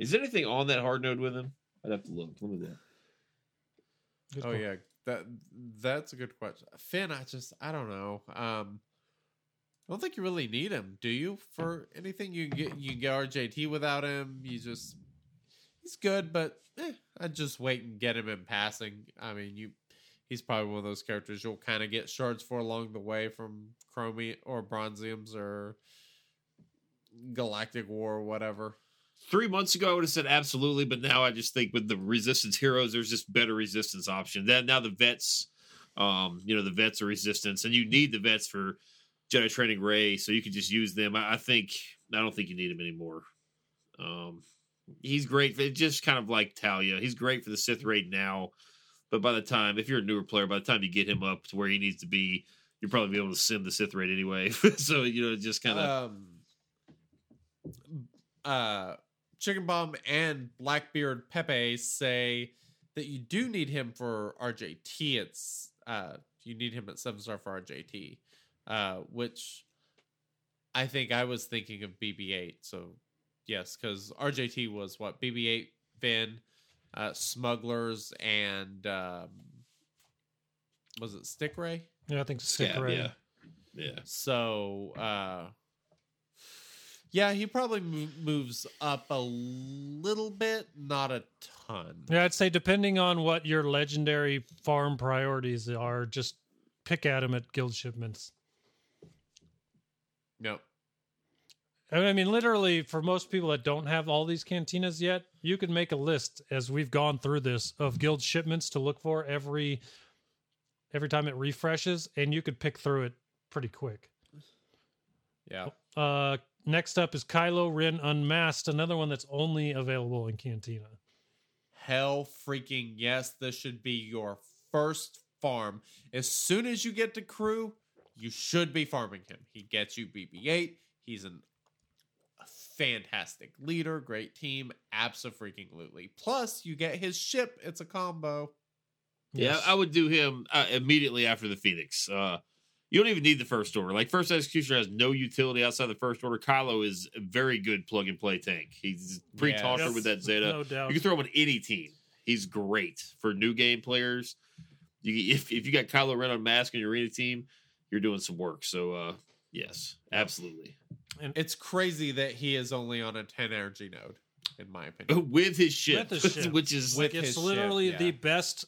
Is there anything on that hard node with him? I'd have to look. Let me look. Good Oh call. yeah, that that's a good question. Finn, I just I don't know. Um, I don't think you really need him, do you? For anything, you can get you can get RJT without him. You just he's good, but eh, I'd just wait and get him in passing. I mean, you he's probably one of those characters you'll kind of get shards for along the way from Chromie or Bronziums or Galactic War or whatever. Three months ago, I would have said absolutely, but now I just think with the resistance heroes, there's just better resistance option. That now the vets, um, you know, the vets are resistance, and you need the vets for Jedi training Rey, so you can just use them. I, I think I don't think you need him anymore. Um, he's great. For, just kind of like Talia, he's great for the Sith raid now, but by the time if you're a newer player, by the time you get him up to where he needs to be, you'll probably be able to sim the Sith raid anyway. <laughs> so you know, just kind of. um uh chicken bomb and blackbeard pepe say that you do need him for rjt it's uh you need him at seven star for rjt uh which i think i was thinking of bb8 so yes because rjt was what bb8 finn uh smugglers and um was it stick Rey Yeah, I think stick yeah, Rey. yeah, yeah. so, uh, yeah, he probably moves up a little bit, not a ton. Yeah, I'd say depending on what your legendary farm priorities are, just pick at him at guild shipments. No. I mean, literally, for most people that don't have all these cantinas yet, you can make a list as we've gone through this of guild shipments to look for every every time it refreshes, and you could pick through it pretty quick. Yeah. Uh, next up is Kylo Ren Unmasked, another one that's only available in Cantina. Hell freaking yes. This should be your first farm. As soon as you get to KRU, you should be farming him. He gets you BB8. He's an, a fantastic leader, great team, absolutely. Plus, you get his ship. It's a combo. Yes. Yeah, I would do him uh, immediately after the Phoenix. Uh, you don't even need the first order. Like first executioner has no utility outside the first order. Kylo is a very good plug and play tank. He's pre talker Yes. with that Zeta. No doubt. You can throw him on any team. He's great for new game players. You, if if you got Kylo Ren Unmasked on your arena team, you're doing some work. So uh, yes, absolutely. And it's crazy that he is only on a 10 energy node, in my opinion. <laughs> With his ship, With his ship. <laughs> which is With Like, it's his ship, literally yeah. the best.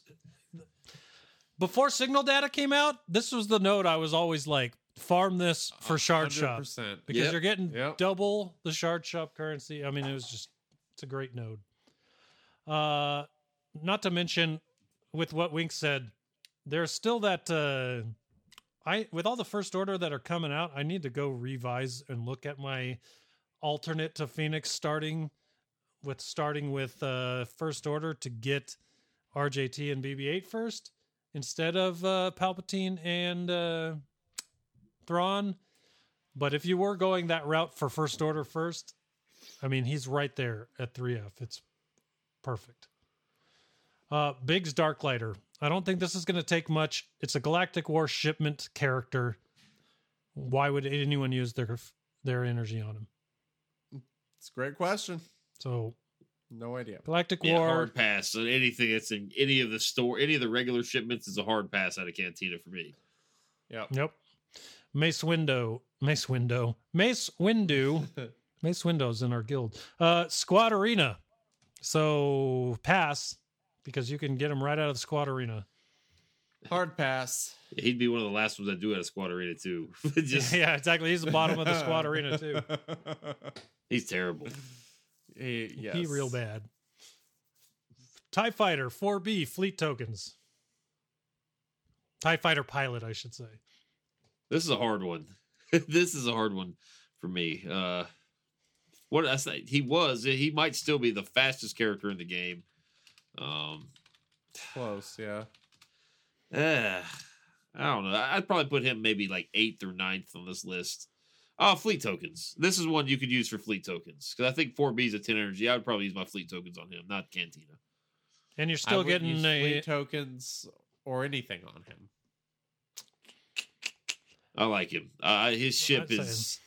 Before signal data came out, this was the node I was always like, farm this for shard shop 100%. because Yep. you're getting Yep. double the shard shop currency. I mean, it was just it's a great node. Uh, not to mention with what Wink said, there's still that. Uh, I with all the first order that are coming out, I need to go revise and look at my alternate to Phoenix starting with starting with uh, first order to get RJT and BB-8 first instead of uh, Palpatine and uh, Thrawn. But if you were going that route for first order first, I mean he's right there at 3F. It's perfect. Uh, Biggs Darklighter. I don't think this is going to take much. It's a Galactic War shipment character. Why would anyone use their their energy on him? It's a great question. So No idea. Galactic Yeah, War. hard pass. So anything that's in any of the store, any of the regular shipments is a hard pass out of Cantina for me. Yep. Yep. Mace Window. Mace Window. Mace Windu. <laughs> Mace Window's in our guild. Uh Squad Arena. So pass because you can get him right out of the Squad Arena. Hard pass. He'd be one of the last ones I do at a squad arena too. <laughs> Just <laughs> yeah, exactly. He's the bottom of the Squad Arena too. he's terrible. He, yes. He real bad. TIE Fighter 4B fleet tokens. TIE Fighter pilot, I should say. This is a hard one. <laughs> this is a hard one for me. Uh what did I say? He was. He might still be the fastest character in the game. Um, Close, yeah. eh, I don't know. I'd probably put him maybe like eighth or ninth on this list. Oh, fleet tokens. This is one you could use for fleet tokens because I think 4B is a 10 energy. I would probably use my fleet tokens on him, not Cantina. And you're still wouldn't getting use a fleet tokens or anything on him. I like him. Uh, his ship I'd say is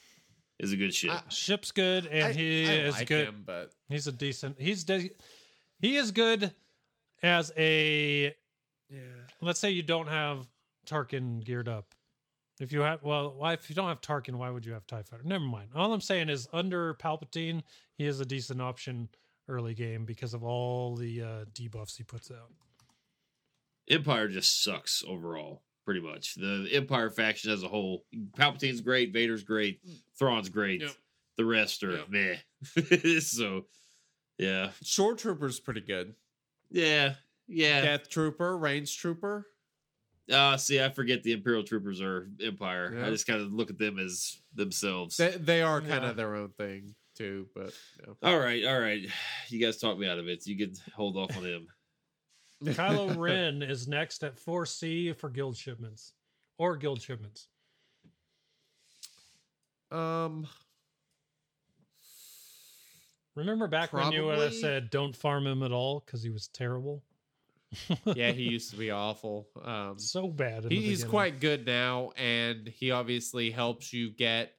is a good ship. I- ship's good and I- he I is like good. him, but He's a decent. He's de- he is good as a yeah. let's say you don't have Tarkin geared up. If you have, well, why if you don't have Tarkin, why would you have Tie Fighter? Never mind. All I'm saying is, under Palpatine, he is a decent option early game because of all the uh, debuffs he puts out. Empire just sucks overall, pretty much. The Empire faction as a whole. Palpatine's great, Vader's great, Thrawn's great. Yep. The rest are Yep. meh. <laughs> so, yeah, Shoretrooper's pretty good. yeah, yeah. Death Trooper, Range Trooper. Uh, see, I forget the Imperial troopers are Empire. Yeah. I just kind of look at them as themselves. They, they are kind Yeah. of their own thing too, but you all right, all right. You guys talked me out of it. You could hold off on him. Kylo <laughs> Ren is next at 4C for guild shipments or guild shipments. Um, Remember back when you said don't farm him at all because he was terrible? Yeah, <laughs> he used to be awful. Um, so bad. in the he's beginning. quite good now, and he obviously helps you get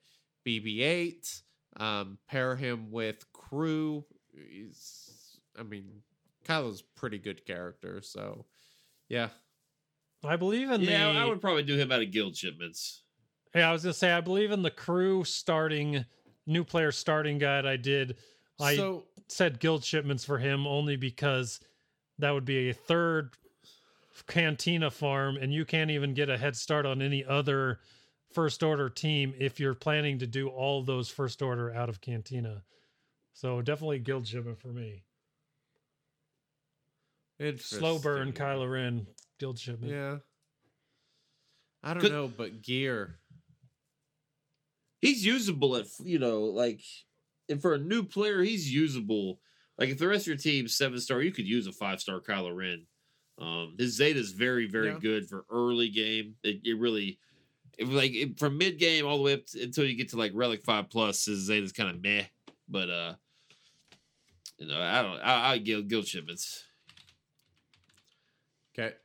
BB-8. Um, pair him with KRU. He's, I mean, Kylo's a pretty good character, so yeah. I believe in yeah, the. I would probably do him out of guild shipments. Yeah, I was gonna say I believe in the crew starting new player starting guide I did. I so said guild shipments for him only because that would be a third cantina farm, and you can't even get a head start on any other first order team if you're planning to do all those first order out of cantina. So definitely guild shipment for me. it's Slow burn, interesting. Kylo Ren, guild shipment. Yeah. I don't Could- know, but gear. He's usable at you know like, and for a new player, he's usable. Like if the rest of your team's seven star, you could use a five star Kylo Ren. Um, his Zeta is very very Yeah. good for early game. It, it really, it, like it, from mid game all the way up to, until you get to like Relic Five Plus, his Zeta's kind of meh. But uh, you know, I don't. I, I guild guild shipments. Okay.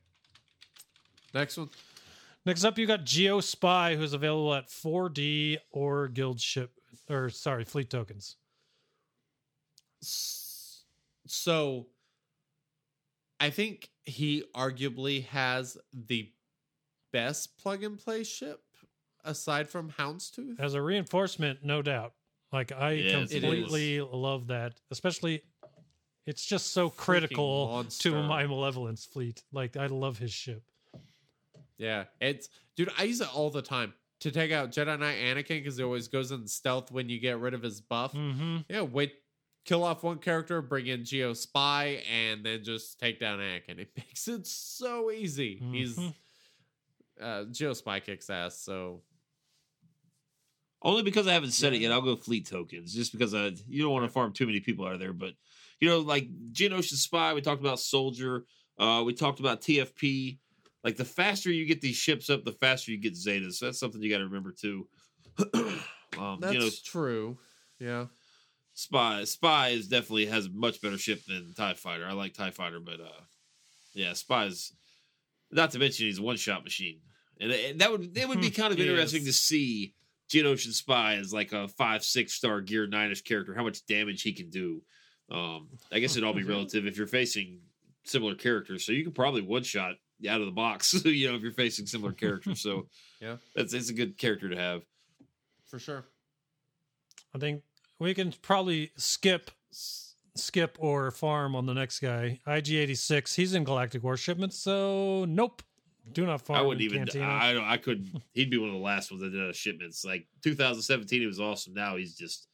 Next one. Next up, you got Geo Spy, who's available at 4D or guild ship, or sorry, fleet tokens. S- So I think he arguably has the best plug and play ship aside from Houndstooth. As a reinforcement, no doubt. Like I Yes, completely love that, especially. It's just so critical to my malevolence fleet. Like I love his ship. Yeah, it's dude. I use it all the time to take out Jedi Knight Anakin because he always goes in stealth when you get rid of his buff. Mm-hmm. Yeah, wait, kill off one character, bring in Geo Spy, and then just take down Anakin. It <laughs> makes it so easy. He's Mhm. uh, Geo Spy kicks ass. So Only because I haven't said it yet, I'll go fleet tokens. Just because I you don't want to farm too many people out of there. But you know, like Geonosian Spy, we talked about Soldier, uh, we talked about TFP. Like the faster you get these ships up, the faster you get Zetas. So that's something you got to remember too. <clears throat> um, that's you know, true. Yeah. Spy Spy is definitely has a much better ship than Tie Fighter. I like Tie Fighter, but uh, yeah, Spy is not to mention he's a one shot machine, and, and that would it would be kind of interesting to see Geonosian Spy as like a five six star Gear nine ish character, how much damage he can do. Um, I guess it'd all be <laughs> relative if you're facing similar characters, so you could probably one shot out of the box. <laughs> you know, if you're facing similar characters, so <laughs> Yeah. that's it's a good character to have. For sure. I think we can probably skip skip or farm on the next guy. IG86, he's in Galactic War shipments, so nope. Do not farm. I wouldn't even. Cantina. I don't. I couldn't. He'd be one of the last ones that did out shipments. Like 2017, he was awesome. Now he's just.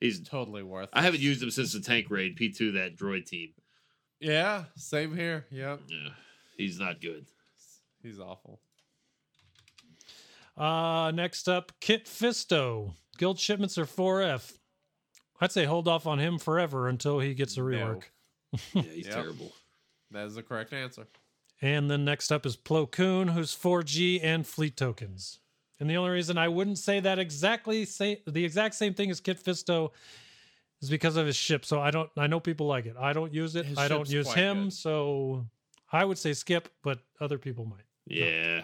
He's. Totally worth. I haven't used him since the tank raid P2 that droid team. Yeah. Same here. Yep. Yeah, he's not good. He's awful. Uh, next up, Kit Fisto. Guild shipments are 4F. I'd say hold off on him forever until he gets a rework. Yeah, he's Yep. terrible. That is the correct answer. And then next up is Plo Koon, who's 4G and fleet tokens. And the only reason I wouldn't say that exactly say the exact same thing as Kit Fisto is because of his ship. So I don't I know people like it. I don't use it. His I don't use him. good. So I would say skip, but other people might. Yeah.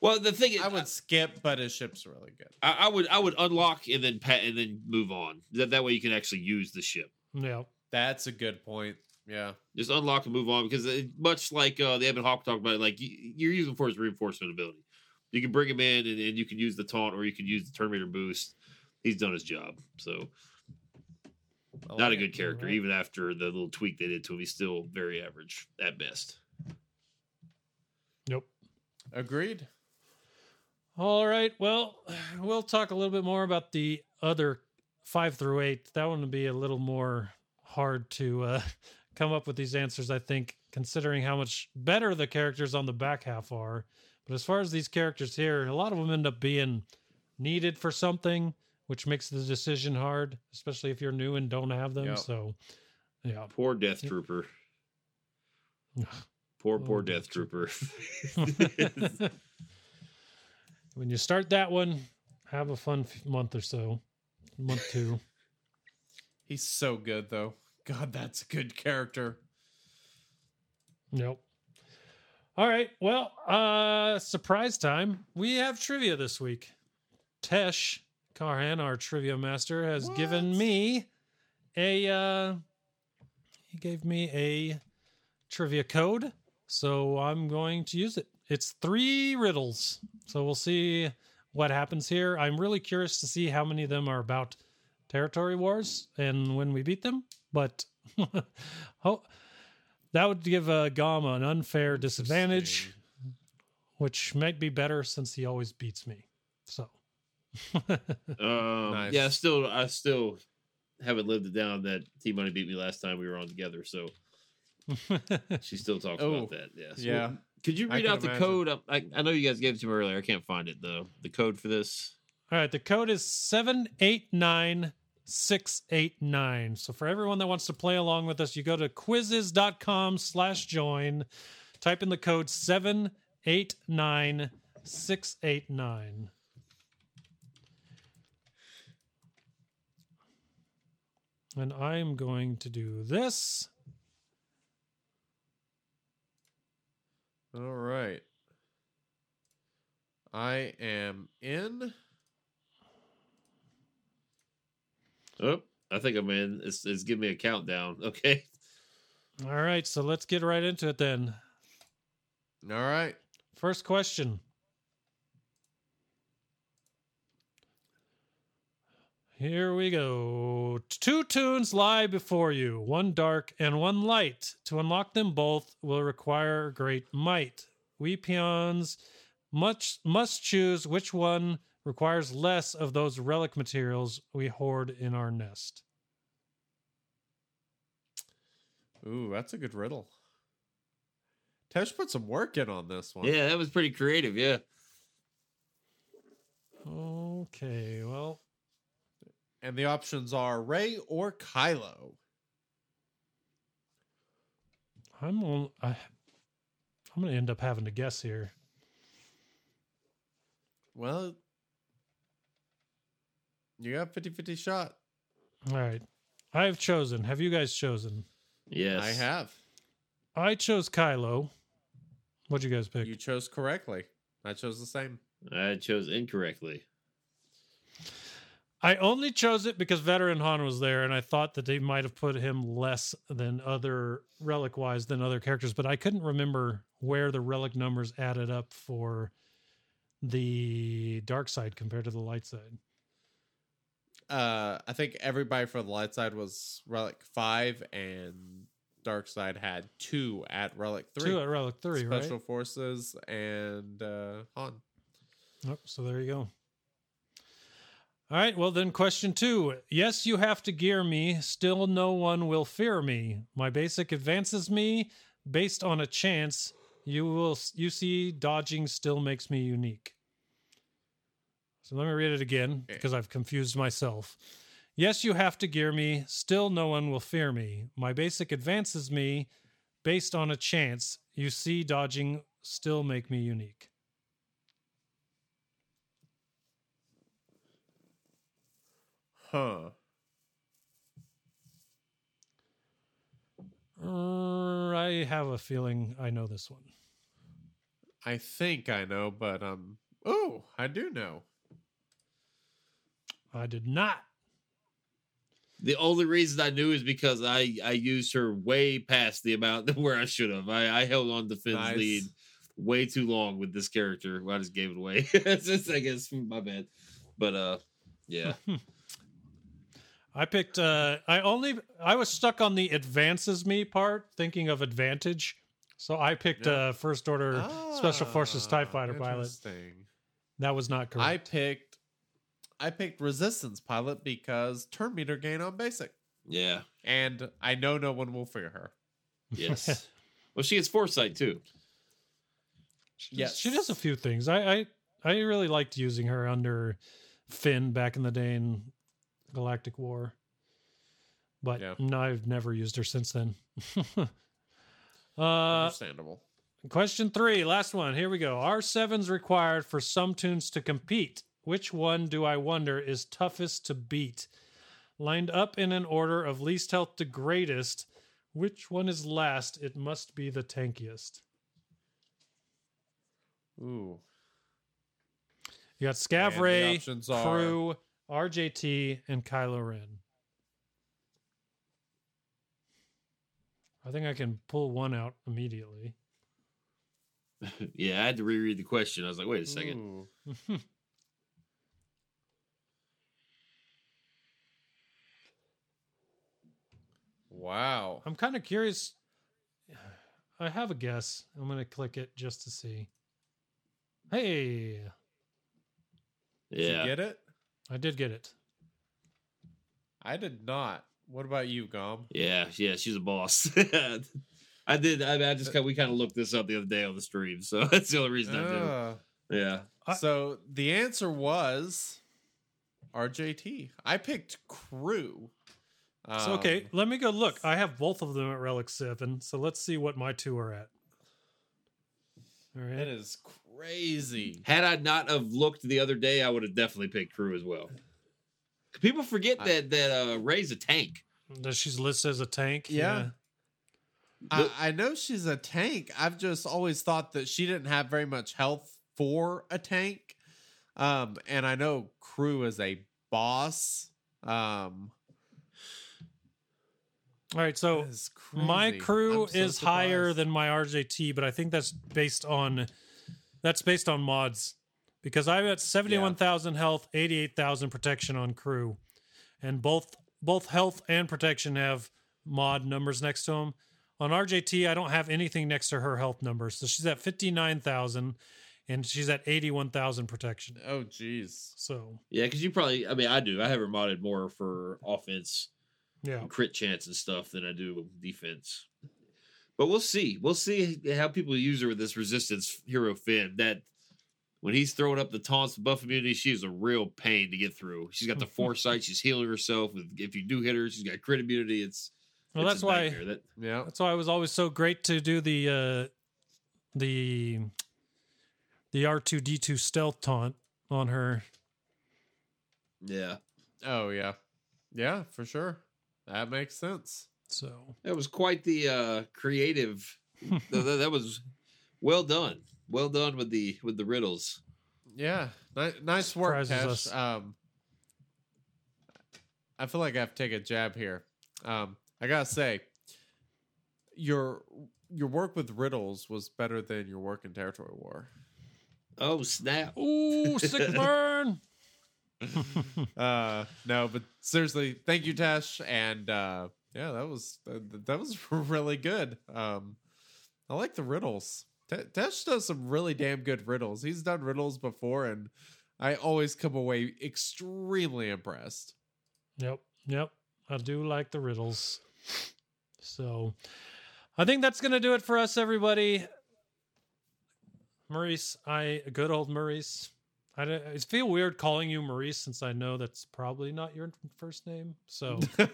Well, the thing is, I would skip, but his ship's really good. I, I would. I would unlock and then pat and then move on. That that way you can actually use the ship. Yeah. That's a good point. Yeah. Just unlock and move on because it, much like uh, the Ebon Hawk talked about, it, like you, you're using for his reinforcement ability. You can bring him in and, and you can use the taunt or you can use the turn meter boost. He's done his job. So I not like a good character. Alright. Even after the little tweak they did to him, he's still very average at best. Nope. Agreed. All right. Well, we'll talk a little bit more about the other five through eight. That one would be a little more hard to uh, <laughs> come up with these answers, I think, considering how much better the characters on the back half are. But as far as these characters here, a lot of them end up being needed for something, which makes the decision hard, especially if you're new and don't have them. Yep. So, yeah. Poor Death Trooper. <laughs> Poor, poor Oh, Death Death Trooper. <laughs> when you start that one, have a fun f- month or so, month two. <laughs> He's so good though. God, that's a good character. Nope. All right. Well, uh surprise time. We have trivia this week. Tesh Carhan, our trivia master, has given me a uh he gave me a trivia code, so I'm going to use it. It's three riddles. So we'll see what happens here. I'm really curious to see how many of them are about territory wars and when we beat them, but <laughs> ho- that would give uh, Gama an unfair disadvantage, which might be better since he always beats me. So, <laughs> Um, Nice. Yeah, still, I still haven't lived it down that T Money beat me last time we were on together. So she still talks Oh, about that. Yeah. So yeah. Could you read out the imagine. code? I, I know you guys gave it to me earlier. I can't find it though. The code for this. all right, the code is 789689. So for everyone that wants to play along with us, you go to quizizz.com slash join, type in the code 789689. And I'm going to do this. All right. I am in. Oh, I think I'm in. It's, it's giving me a countdown. <laughs> Okay. All right, so let's get right into it then. All right. First question. Here we go. Two toons lie before you, one dark and one light. To unlock them both will require great might. We peons much must choose which one requires less of those relic materials we hoard in our nest. Ooh, that's a good riddle. Tesh put some work in on this one. Yeah, that was pretty creative. Yeah. Okay, well, And the options are Rey or Kylo. I'm on, I, I'm going to end up having to guess here. Well, you got 50 50 shot. All right. I have chosen. Have you guys chosen? Yes. I have. I chose Kylo. What'd you guys pick? You chose correctly. I chose the same. I chose incorrectly. I only chose it because veteran Han was there, and I thought that they might have put him less than other relic wise than other characters, but I couldn't remember where the relic numbers added up for the dark side compared to the light side. Uh, I think everybody for the light side was Relic 5, and Dark Side had two at Relic 3. Two at relic three, Special right? Forces and uh, Han. Oh, so there you go. All right. Well, then, question two. Yes, you have to gear me. Still, no one will fear me. My basic advances me based on a chance. You will. You see, dodging still makes me unique. So let me read it again because I've confused myself. Yes, you have to gear me. Still, no one will fear me. My basic advances me based on a chance. You see, dodging still make me unique. Huh. Uh, I have a feeling I know this one. I think I know, but um. Oh, I do know. I did not. The only reason I knew is because I I used her way past the amount <laughs> where I should have. I, I held on to Finn's Nice. lead way too long with this character. I just gave it away. <laughs> It's just, I guess my bad. But uh, yeah, <laughs> I picked. uh I only. I was stuck on the advances me part, thinking of advantage. So I picked Yeah. uh First Order Special Forces Tie Ah, Fighter pilot. That was not correct. I picked I picked resistance pilot because turn meter gain on basic. yeah, And I know no one will fear her. yes. <laughs> well, she has foresight too. Yes. She does a few things. I, I I really liked using her under Finn back in the day in Galactic War. But Yeah. no, I've never used her since then. <laughs> uh Understandable. question three, last one. Here we go. R7's required for some toons to compete? Which one do I wonder is toughest to beat? Lined up in an order of least health to greatest, which one is last? It must be the tankiest. Ooh. You got Scav Rey, options are- KRU, RJT, and Kylo Ren. I think I can pull one out immediately. <laughs> Yeah, I had to reread the question. I was like, wait a second. <laughs> Wow. I'm kind of curious. I have a guess. I'm going to click it just to see. Hey, Did Yeah, you get it? I did get it. I did not. What about you, Gom? yeah, yeah. She's a boss. <laughs> I did. I, I just kind we kind of looked this up the other day on the stream, so <laughs> that's the only reason I Ah. did. Yeah, I- so the answer was RJT. I picked KRU. So, okay, Um, let me go look. I have both of them at Relic 7. So let's see what my two are at. All right. That is crazy. Had I not have looked the other day, I would have definitely picked KRU as well. People forget I- that that uh, Rey's a tank. Does she's listed as a tank? Yeah. I, I know she's a tank. I've just always thought that she didn't have very much health for a tank. Um, and I know KRU is a boss. Um, All right. So my KRU so is higher than my RJT, but I think that's based on that's based on mods because I'm at seventy one thousand health, eighty eight thousand protection on KRU, and both both health and protection have mod numbers next to them. On RJT, I don't have anything next to her health numbers, so she's at fifty nine thousand, and she's at eighty one thousand protection. Oh, jeez. So Yeah, because you probably. I mean, I do. I have her modded more for offense, yeah, crit chance and stuff than I do defense. But we'll see. We'll see how people use her with this resistance hero Finn. That when he's throwing up the taunts, the buff immunity, she is a real pain to get through. She's got the <laughs> foresight. She's healing herself. If you do hit her, she's got crit immunity. It's well it's that's a why nightmare. That Yeah. That's why it was always so great to do the uh the the R two D two stealth taunt on her. yeah, Oh, yeah. Yeah, for sure. That makes sense. So that was quite the uh creative. <laughs> th- th- that was well done. Well done with the with the riddles. Yeah, Ni- nice work, Surprises Tesh. Um, I feel like I have to take a jab here. Um, I gotta say, your your work with riddles was better than your work in Territory War. Oh snap! ooh sick <laughs> burn. uh, no, but seriously, thank you, Tesh, and uh, yeah, that was that, that was <laughs> really good. Um, I like the riddles. Te- Tesh does some really damn good riddles. He's done riddles before, and I always come away extremely impressed. Yep, yep. I do like the riddles. So I think that's gonna do it for us, everybody. Maurice, I good old Maurice. I, I feel weird calling you Maurice since I know that's probably not your first name. So, <laughs>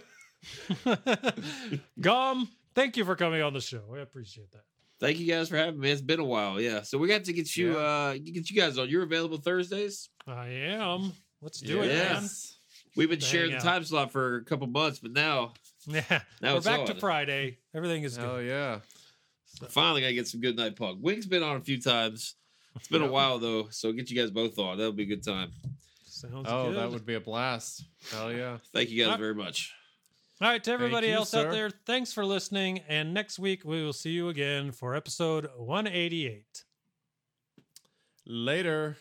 <laughs> Gum, thank you for coming on the show. I appreciate that. Thank you guys for having me. It's been a while. Yeah, so we got to get you Yeah. uh get you guys on. You're available Thursdays. I am. Let's do it, man. Yes. We've been Hang sharing the out. time slot for a couple months, but now <laughs> Yeah, Now we're it's back to. Friday. Everything is Hell good. yeah. finally gotta get some good night punk. Wing's been on a few times. It's been a while though, so get you guys both on. That'll be a good time. Sounds Oh, good. that would be a blast. Hell yeah. Thank you guys very much. All right, to everybody else out there, thanks for listening. And next week, we will see you again for episode 188. Later.